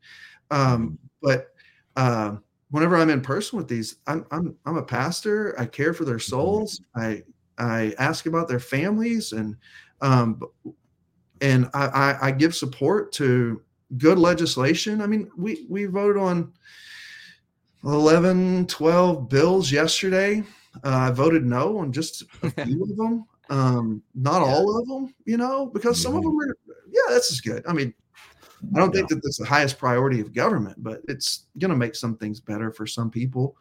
Um, mm-hmm. but uh, whenever I'm in person with these, I'm I'm I'm a pastor. I care for their mm-hmm. souls. I I ask about their families and um, and I, I, I, give support to good legislation. I mean, we we voted on 11, 12 bills yesterday. Uh, I voted no on just a *laughs* few of them, um, not yeah. all of them, you know, because some of them are, yeah, this is good. I mean, I don't think that that's the highest priority of government, but it's going to make some things better for some people.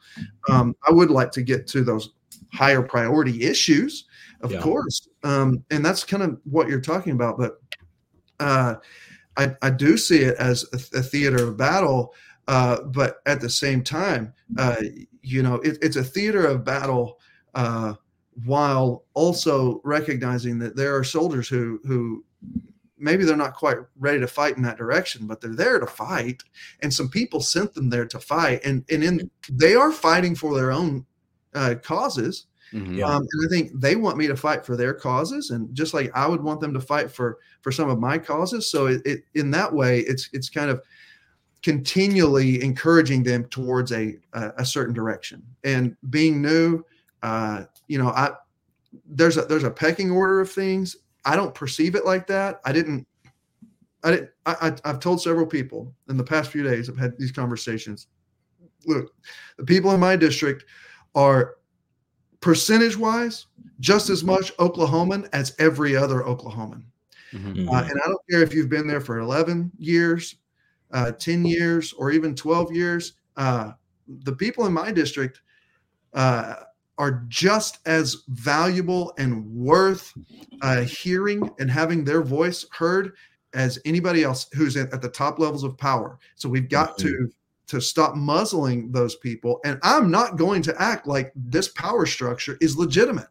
Um, I would like to get to those higher priority issues, of yeah. course. Um, and that's kind of what you're talking about. But uh, I, I, do see it as a, a theater of battle. Uh, but at the same time, uh, you know, it, it's a theater of battle uh, while also recognizing that there are soldiers who who maybe they're not quite ready to fight in that direction, but they're there to fight. And some people sent them there to fight, and and in they are fighting for their own uh, causes. Mm-hmm. Um, and I think they want me to fight for their causes, and just like I would want them to fight for for some of my causes. So it, it in that way, it's it's kind of continually encouraging them towards a a, a certain direction. And being new, uh, you know, I there's a there's a pecking order of things. I don't perceive it like that. I didn't. I didn't. I, I, I've told several people in the past few days. I've had these conversations. Look, the people in my district are percentage wise just as much Oklahoman as every other Oklahoman. Mm-hmm. Uh, and I don't care if you've been there for 11 years, uh, 10 years, or even 12 years. Uh, the people in my district uh, are just as valuable and worth uh, hearing and having their voice heard as anybody else who's at, at the top levels of power. So we've got mm-hmm. to to stop muzzling those people. And I'm not going to act like this power structure is legitimate.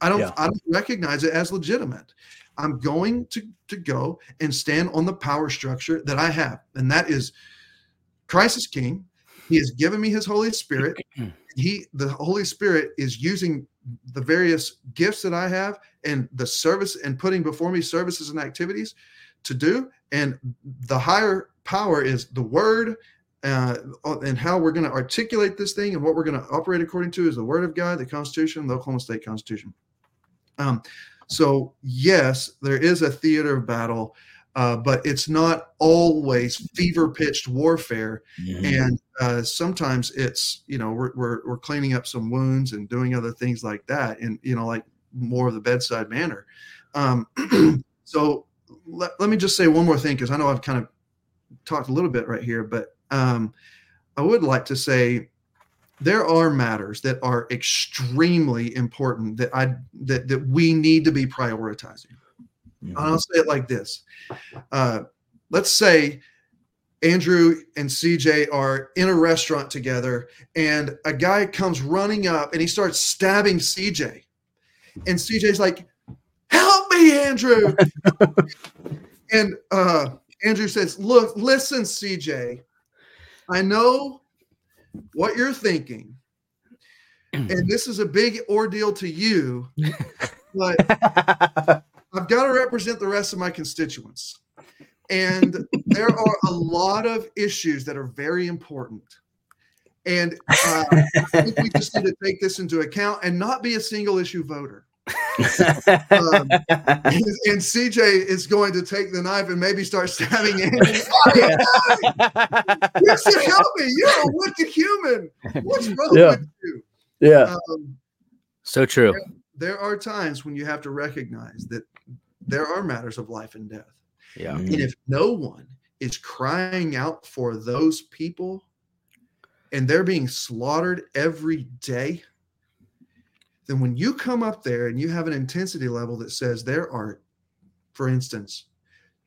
I don't, yeah. I don't recognize it as legitimate. I'm going to, to go and stand on the power structure that I have. And that is Christ is king. He has given me his Holy Spirit. *clears throat* He, the Holy Spirit is using the various gifts that I have and the service and putting before me services and activities to do. And the higher power is the word uh, and how we're going to articulate this thing and what we're going to operate according to is the Word of God, the Constitution, the Oklahoma State Constitution. Um, so yes, there is a theater of battle. uh, but it's not always fever pitched warfare. Mm-hmm. And uh, sometimes it's, you know, we're, we're, we're, cleaning up some wounds and doing other things like that. And, you know, like more of the bedside manner. Um, *clears throat* so let, let me just say one more thing, because I know I've kind of talked a little bit right here, but um, I would like to say there are matters that are extremely important that I that that we need to be prioritizing. Mm-hmm. I'll say it like this. Uh, let's say Andrew and CJ are in a restaurant together, and a guy comes running up and he starts stabbing CJ. And CJ's like, Help me, Andrew. *laughs* and uh, Andrew says, Look, listen, CJ, I know what you're thinking. And *clears throat* this is a big ordeal to you, but *laughs* I've got to represent the rest of my constituents. And there are a lot of issues that are very important. And uh, I think we just need to take this into account and not be a single issue voter. *laughs* um, *laughs* and, and, CJ is going to take the knife and maybe start stabbing *laughs* Andy. you should help me. You're a wicked human. What's wrong yeah. with you? Yeah. Um, so true. There, there are times when you have to recognize that there are matters of life and death. Yeah. And if no one is crying out for those people and they're being slaughtered every day, then when you come up there and you have an intensity level that says there are, for instance,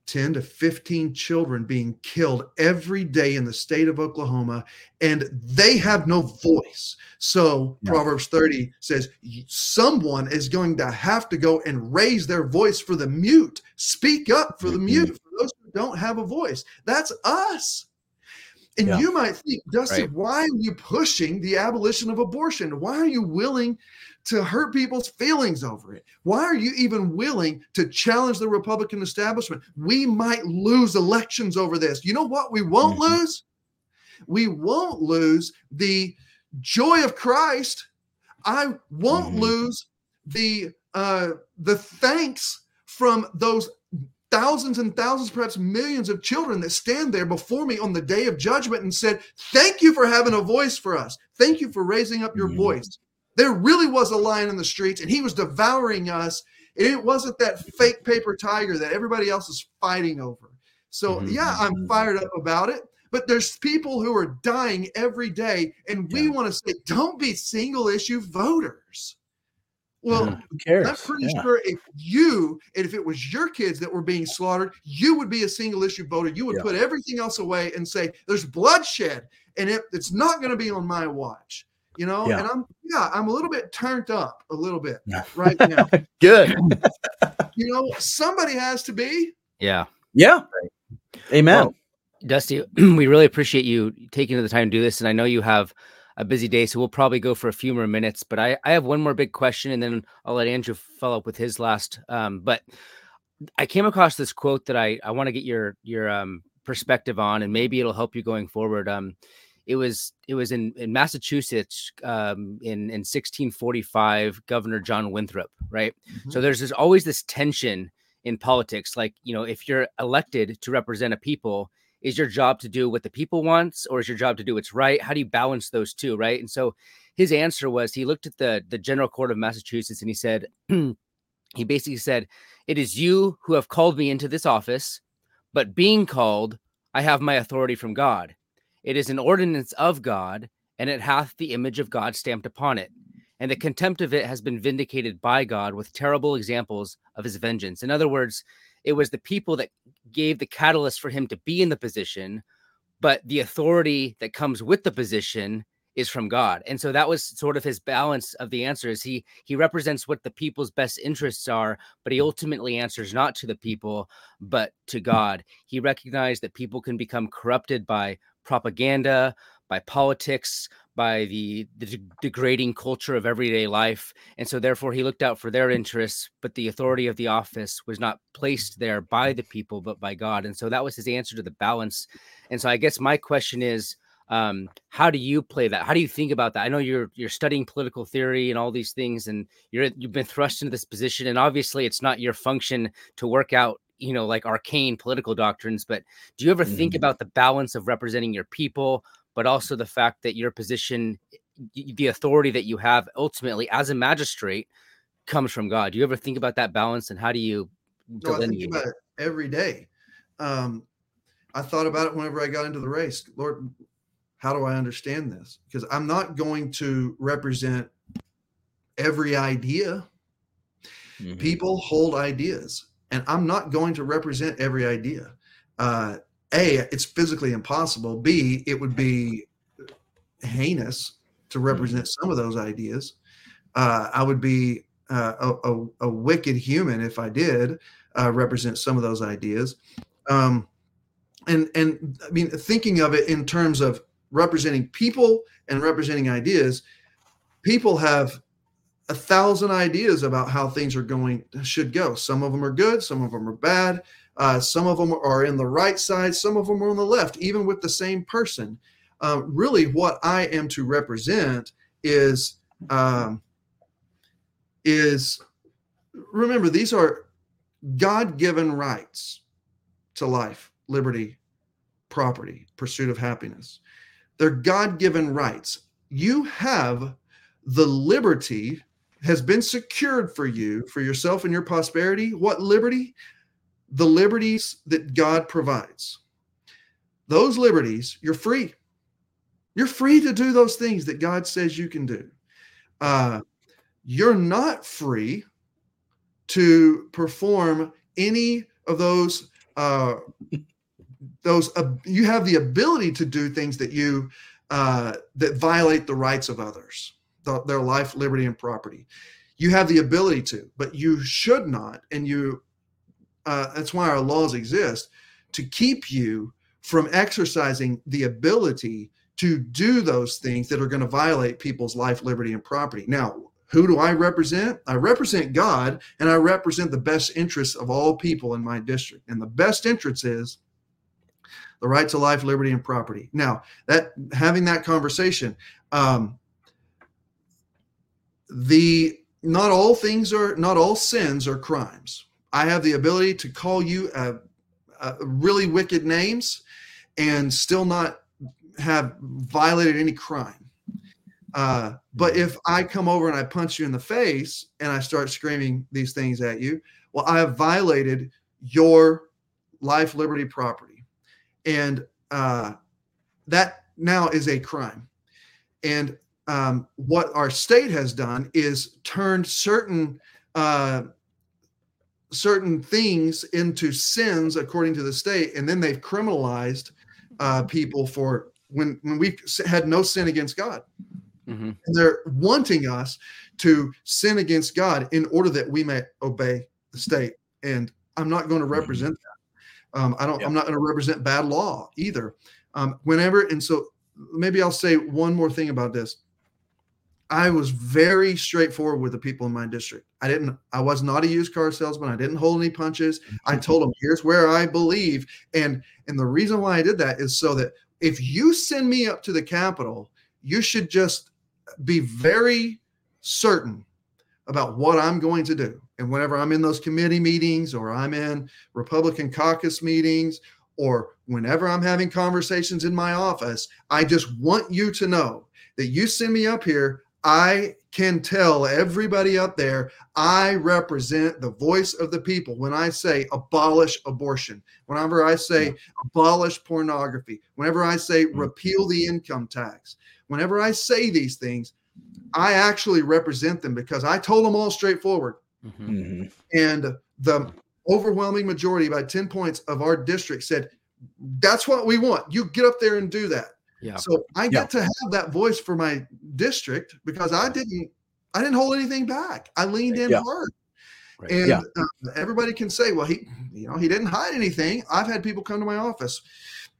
10 to 15 children being killed every day in the state of Oklahoma, and they have no voice. So yeah. Proverbs 30 says someone is going to have to go and raise their voice for the mute, speak up for the mm-hmm. mute, for those who don't have a voice. That's us. And yeah. you might think, Dusty, right. why are you pushing the abolition of abortion? Why are you willing to hurt people's feelings over it? Why are you even willing to challenge the Republican establishment? We might lose elections over this. You know what? We won't mm-hmm. lose. We won't lose the joy of Christ. I won't mm-hmm. lose the uh, the thanks from those thousands and thousands, perhaps millions of children that stand there before me on the day of judgment and said, Thank you for having a voice for us. Thank you for raising up your mm-hmm. voice. There really was a lion in the streets and he was devouring us. It wasn't that fake paper tiger that everybody else is fighting over. So, mm-hmm. yeah, I'm mm-hmm. fired up about it. But there's people who are dying every day, and we yeah. want to say, don't be single issue voters. Well, I'm pretty yeah. sure if you and if it was your kids that were being slaughtered, you would be a single issue voter. You would yeah. put everything else away and say, "There's bloodshed, and it, it's not going to be on my watch." You know yeah. and i'm yeah i'm a little bit turned up a little bit right now. *laughs* Good. You know somebody has to be. Yeah. Yeah. Amen. Well, dusty *clears throat* we really appreciate you taking the time to do this and i know you have a busy day so we'll probably go for a few more minutes but i i have one more big question and then i'll let andrew follow up with his last um but i came across this quote that i i want to get your your um perspective on and maybe it'll help you going forward. Um it was it was in in Massachusetts um, in in 1645. Governor John Winthrop, right? Mm-hmm. So there's, there's always this tension in politics. Like you know, if you're elected to represent a people, is your job to do what the people wants, or is your job to do what's right? How do you balance those two, right? And so his answer was he looked at the the General Court of Massachusetts and he said. *clears throat* he basically said, It is you who have called me into this office, but being called, I have my authority from God. It is an ordinance of God, and it hath the image of God stamped upon it. And the contempt of it has been vindicated by God with terrible examples of his vengeance. In other words, it was the people that gave the catalyst for him to be in the position, but the authority that comes with the position is from God. And so that was sort of his balance of the answers. He he represents what the people's best interests are, but he ultimately answers not to the people, but to God. He recognized that people can become corrupted by propaganda, by politics, by the, the de- degrading culture of everyday life. And so, therefore, he looked out for their interests, but the authority of the office was not placed there by the people, but by God. And so, that was his answer to the balance. And so, I guess my question is, um, how do you play that? How do you think about that? I know you're you're studying political theory and all these things, and you're you've been thrust into this position, and obviously, it's not your function to work out you know like arcane political doctrines but do you ever mm-hmm. think about the balance of representing your people but also the fact that your position the authority that you have ultimately as a magistrate comes from god? Do you ever think about that balance and how do you no, I think about it? every day. Um, i thought about it whenever i got into the race lord how do i understand this? Because i'm not going to represent every idea. Mm-hmm. people hold ideas and I'm not going to represent every idea. Uh, a, it's physically impossible. B, it would be heinous to represent mm-hmm. some of those ideas. Uh, I would be uh, a, a, a, wicked human if I did uh, represent some of those ideas. Um, and and I mean, thinking of it in terms of representing people and representing ideas, people have a thousand ideas about how things are going should go. Some of them are good, some of them are bad. Uh, some of them are in the right side, some of them are on the left, even with the same person. Uh, really, what I am to represent is um, is remember these are God-given rights to life, liberty, property, pursuit of happiness. They're God-given rights. You have the liberty has been secured for you, for yourself and your prosperity. What liberty? The liberties that God provides. Those liberties, you're free. You're free to do those things that God says you can do. Uh, you're not free to perform any of those. Uh, those uh, you have the ability to do things that you uh, that violate the rights of others the, their life, liberty, and property. You have the ability to, but you should not. And you, uh, that's why our laws exist to keep you from exercising the ability to do those things that are going to violate people's life, liberty, and property. Now, who do I represent? I represent God and I represent the best interests of all people in my district. And the best interest is the right to life, liberty, and property. Now, that having that conversation, um, the not all things are not all sins are crimes. I have the ability to call you really wicked names and still not have violated any crime. Uh, but if I come over and I punch you in the face and I start screaming these things at you, well, I have violated your life, liberty, property. And uh, that now is a crime. And um, what our state has done is turned certain uh, certain things into sins according to the state, and then they've criminalized uh, people for when when we had no sin against God. Mm-hmm. And they're wanting us to sin against God in order that we may obey the state. And I'm not going to mm-hmm. represent that. Um, I don't. Yeah. I'm not going to represent bad law either. Um, whenever and so maybe I'll say one more thing about this. I was very straightforward with the people in my district. I didn't, I was not a used car salesman. I didn't hold any punches. I mm-hmm. told them, here's where I believe. And and the reason why I did that is so that if you send me up to the Capitol, you should just be very certain about what I'm going to do. And whenever I'm in those committee meetings or I'm in Republican caucus meetings or whenever I'm having conversations in my office, I just want you to know that you send me up here, I can tell everybody up there I represent the voice of the people when I say abolish abortion, whenever I say abolish pornography, whenever I say mm. repeal the income tax, whenever I say these things, I actually represent them because I told them all straightforward. Mm-hmm. mm-hmm. And the overwhelming majority, by 10 points of our district, said, That's what we want. You get up there and do that. Yeah. So I get yeah. to have that voice for my district because I didn't I didn't hold anything back. I leaned in yeah. hard. Right. And yeah. uh, everybody can say, well, he, you know, he didn't hide anything. I've had people come to my office.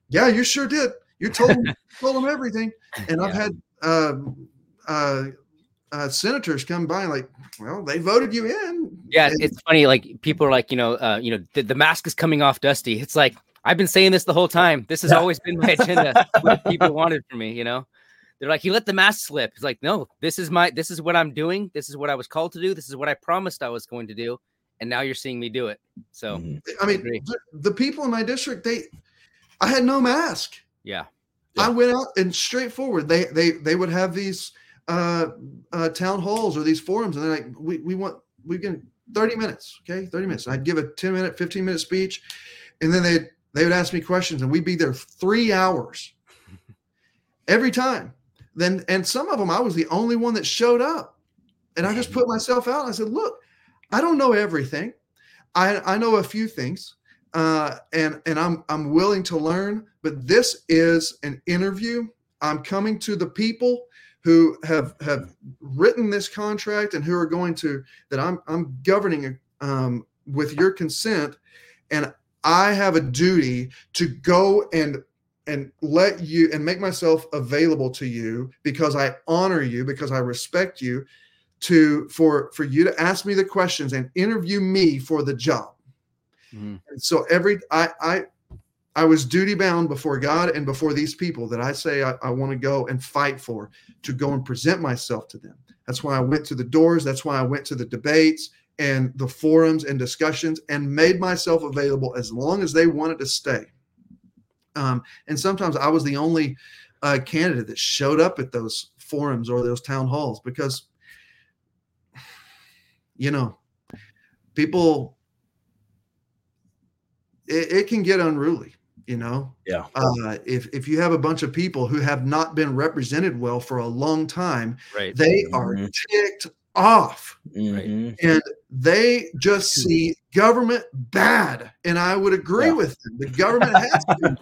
Yeah, you sure did. You told them, *laughs* told them everything. And I've had uh, uh, uh, senators come by and like, well, they voted you in. Yeah, and- it's funny. Like people are like, you know, uh, you know, the, the mask is coming off, Dusty. It's like I've been saying this the whole time. This has yeah. always been my agenda. what people wanted from me, you know. They're like, you let the mask slip. It's like, no, this is my, this is what I'm doing. This is what I was called to do. This is what I promised I was going to do, and now you're seeing me do it. So mm-hmm. I mean, the, the, people in my district, they, I had no mask. Yeah. yeah. I went out and straightforward. They they they would have these uh, uh, town halls or these forums, and they're like, we we want we can 30 minutes, okay, 30 minutes. I'd give a 10 minute, 15 minute speech, and then they they would ask me questions, and we'd be there three hours *laughs* every time. Then and some of them I was the only one that showed up, and I just put myself out. I said, look, I don't know everything. I, I know a few things, uh, and and I'm I'm willing to learn. But this is an interview. I'm coming to the people who have have written this contract and who are going to that I'm I'm governing um, with your consent, and I have a duty to go and and let you and make myself available to you because I honor you because I respect you to for for you to ask me the questions and interview me for the job. Mm-hmm. And so every I I I was duty bound before God and before these people that I say I, I want to go and fight for to go and present myself to them. That's why I went to the doors. That's why I went to the debates and the forums and discussions and made myself available as long as they wanted to stay. Um, and sometimes I was the only uh, candidate that showed up at those forums or those town halls because you know, people, it, it can get unruly you know yeah uh, if if you have a bunch of people who have not been represented well for a long time right they mm-hmm. are ticked off mm-hmm. and they just see government bad and i would agree yeah. with them the government has to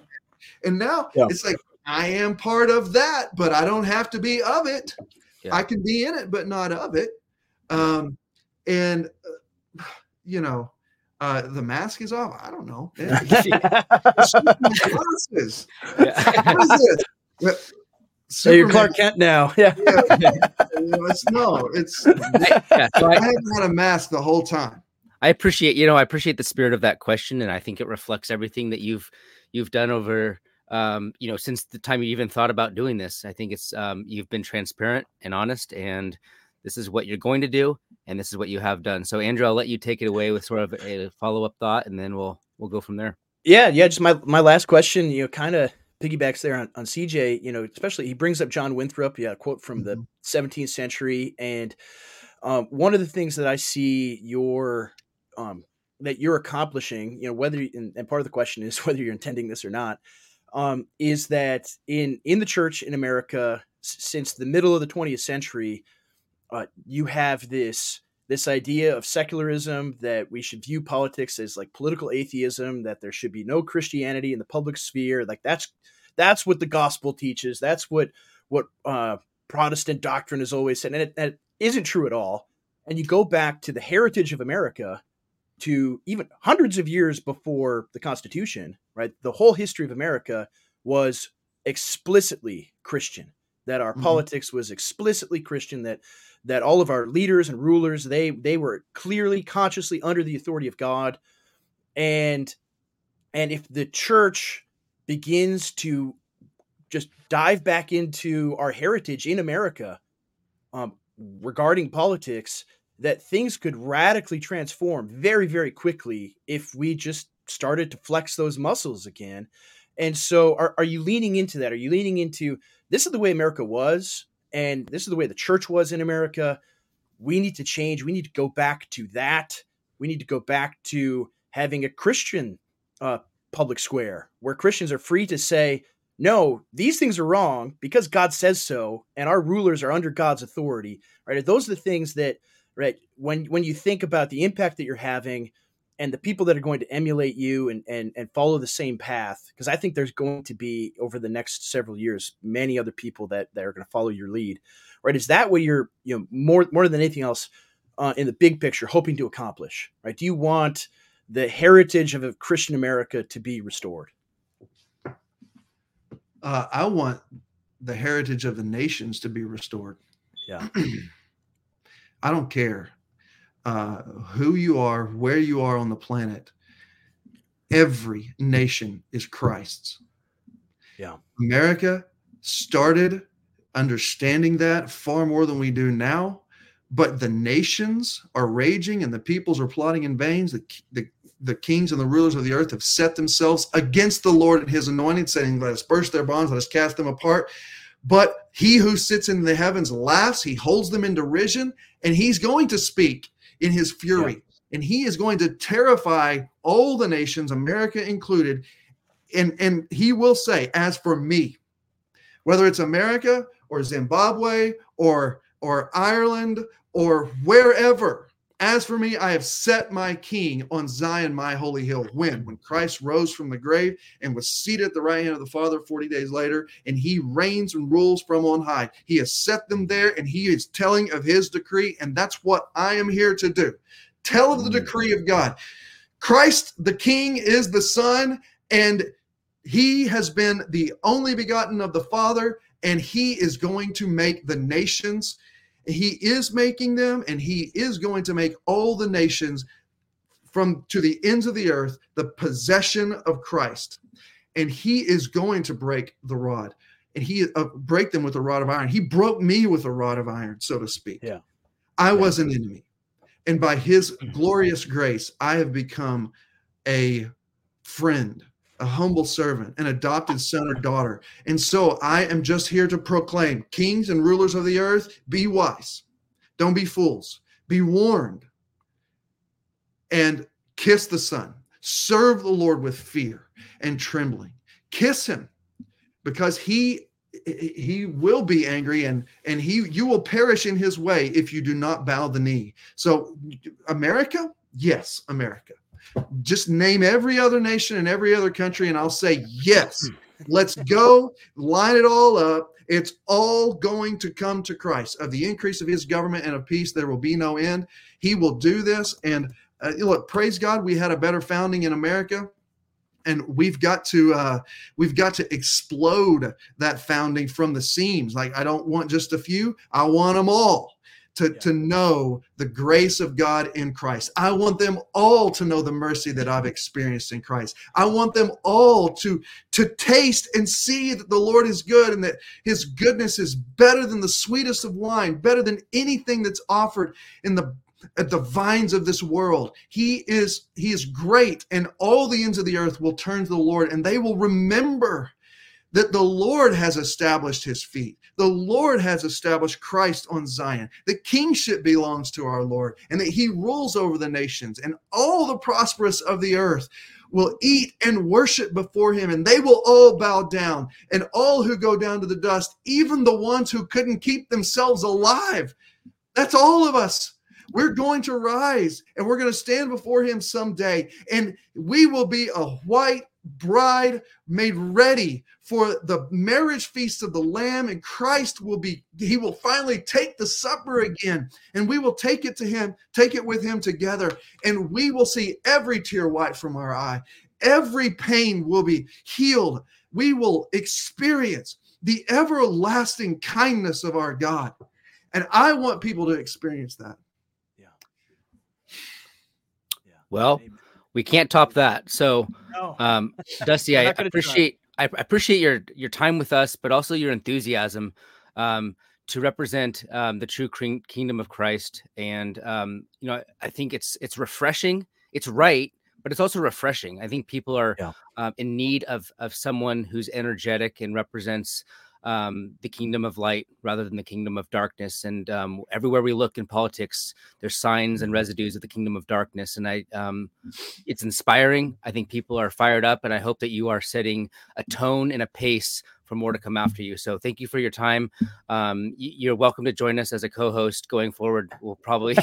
and now yeah. it's like i am part of that but i don't have to be of it yeah. i can be in it but not of it um, and uh, you know uh, the mask is off. I don't know. glasses. So you're Clark Kent now. *laughs* Yeah. yeah. it's, no, it's. *laughs* Yeah, so I, I haven't had a mask the whole time. I appreciate, you know, I appreciate the spirit of that question, and I think it reflects everything that you've you've done over, um, you know, since the time you even thought about doing this. I think it's um, you've been transparent and honest, and this is what you're going to do, and this is what you have done. So, Andrew, I'll let you take it away with sort of a follow up thought, and then we'll we'll go from there. Yeah, yeah. Just my my last question, you know, kind of piggybacks there on, on CJ. You know, especially he brings up John Winthrop. Yeah, quote from mm-hmm. the 17th century, and um, one of the things that I see your um, that you're accomplishing, you know, whether and, and part of the question is *laughs* whether you're intending this or not, um, is that in in the church in America since the middle of the 20th century, uh, you have this this idea of secularism that we should view politics as like political atheism that there should be no christianity in the public sphere like that's that's what the gospel teaches. That's what what uh, protestant doctrine has always said and it, it isn't true at all. And you go back to the heritage of america to even hundreds of years before the constitution right? The whole history of america was explicitly christian that our mm-hmm. politics was explicitly christian that that all of our leaders and rulers they they were clearly consciously under the authority of God. And and if the church begins to just dive back into our heritage in America um, regarding politics that things could radically transform very very quickly if we just started to flex those muscles again. And so are, are you leaning into that? Are you leaning into this is the way america was and this is the way the church was in America. We need to change. We need to go back to that. We need to go back to having a Christian uh, public square where Christians are free to say, no, these things are wrong because God says so, and our rulers are under God's authority. Right? Those are the things that, right? When when you think about the impact that you're having, and the people that are going to emulate you and and and follow the same path because i think there's going to be over the next several years many other people that that are going to follow your lead right? Is that what you're you know more more than anything else uh, in the big picture hoping to accomplish right? Do you want the heritage of a christian america to be restored? Uh, i want the heritage of the nations to be restored. Yeah. *clears throat* I don't care uh, who you are, where you are on the planet, every nation is Christ's. Yeah. America started understanding that far more than we do now but the nations are raging and the peoples are plotting in vain. The, the, the kings and the rulers of the earth have set themselves against the Lord and his anointed, saying, Let us burst their bonds, let us cast them apart. But he who sits in the heavens laughs, he holds them in derision, and he's going to speak in his fury. Yeah. And he is going to terrify all the nations, America included. And, and he will say, As for me, whether it's America or Zimbabwe or or Ireland or wherever. As for me, I have set my king on Zion, my holy hill. When? When Christ rose from the grave and was seated at the right hand of the Father 40 days later, and he reigns and rules from on high. He has set them there and he is telling of his decree, and that's what I am here to do. Tell of the decree of God. Christ, the king, is the Son, and he has been the only begotten of the Father, and he is going to make the nations he is making them, and he is going to make all the nations from to the ends of the earth the possession of Christ. And he is going to break the rod, and he uh, break them with a rod of iron. He broke me with a rod of iron, so to speak. Yeah, I yeah. was an enemy, and by His glorious grace, I have become a friend a humble servant, an adopted son or daughter. And so I am just here to proclaim kings and rulers of the earth, be wise. Don't be fools. Be warned. And kiss the Son. Serve the Lord with fear and trembling. Kiss him because he he will be angry and and he you will perish in his way if you do not bow the knee. So America? Yes, America just name every other nation and every other country, and I'll say, yes, let's go, line it all up. It's all going to come to Christ. Of the increase of his government and of peace, there will be no end. He will do this. And uh, look, praise God, we had a better founding in America and we've got to uh, we've got to explode that founding from the seams like i don't want just a few i want them all to, yeah. to know the grace of God in Christ. I want them all to know the mercy that I've experienced in Christ. I want them all to, to taste and see that the Lord is good and that his goodness is better than the sweetest of wine, better than anything that's offered in the at the vines of this world. He is he is great and all the ends of the earth will turn to the Lord and they will remember that the Lord has established his feet. The Lord has established Christ on Zion. The kingship belongs to our Lord, and that he rules over the nations, and all the prosperous of the earth will eat and worship before him, and they will all bow down, and all who go down to the dust, even the ones who couldn't keep themselves alive. That's all of us. We're going to rise and we're going to stand before him someday, and we will be a white bride made ready for the marriage feast of the lamb and christ will be he will finally take the supper again and we will take it to him take it with him together and we will see every tear wipe from our eye. Every pain will be healed. We will experience the everlasting kindness of our god. And i want people to experience that yeah yeah well we can't top that. So, no. um, *laughs* Dusty, I appreciate I appreciate your your time with us, but also your enthusiasm um, to represent um, the true kingdom of Christ. And um, you know, I think it's it's refreshing. It's right, but it's also refreshing. I think people are yeah. um, in need of of someone who's energetic and represents um, the kingdom of light rather than the kingdom of darkness. And um, everywhere we look in politics, there's signs and residues of the kingdom of darkness. And I, um, it's inspiring. I think people are fired up, and I hope that you are setting a tone and a pace for more to come after you. So thank you for your time. Um, you're welcome to join us as a co-host going forward. We'll probably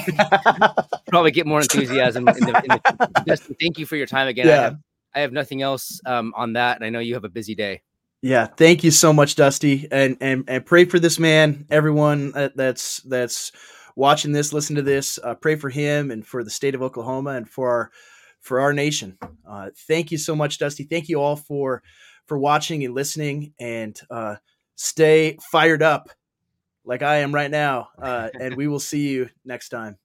*laughs* probably get more *laughs* enthusiasm. In the, in the, *laughs* thank you for your time again. Yeah. I, have, I have nothing else um, on that, and I know you have a busy day. Yeah, thank you so much, Dusty, and and and pray for this man. Everyone that's that's watching this, listen to this. Uh, pray for him and for the state of Oklahoma and for our for our nation. Uh, thank you so much, Dusty. Thank you all for for watching and listening, and uh, stay fired up like I am right now. Uh, and we will see you next time.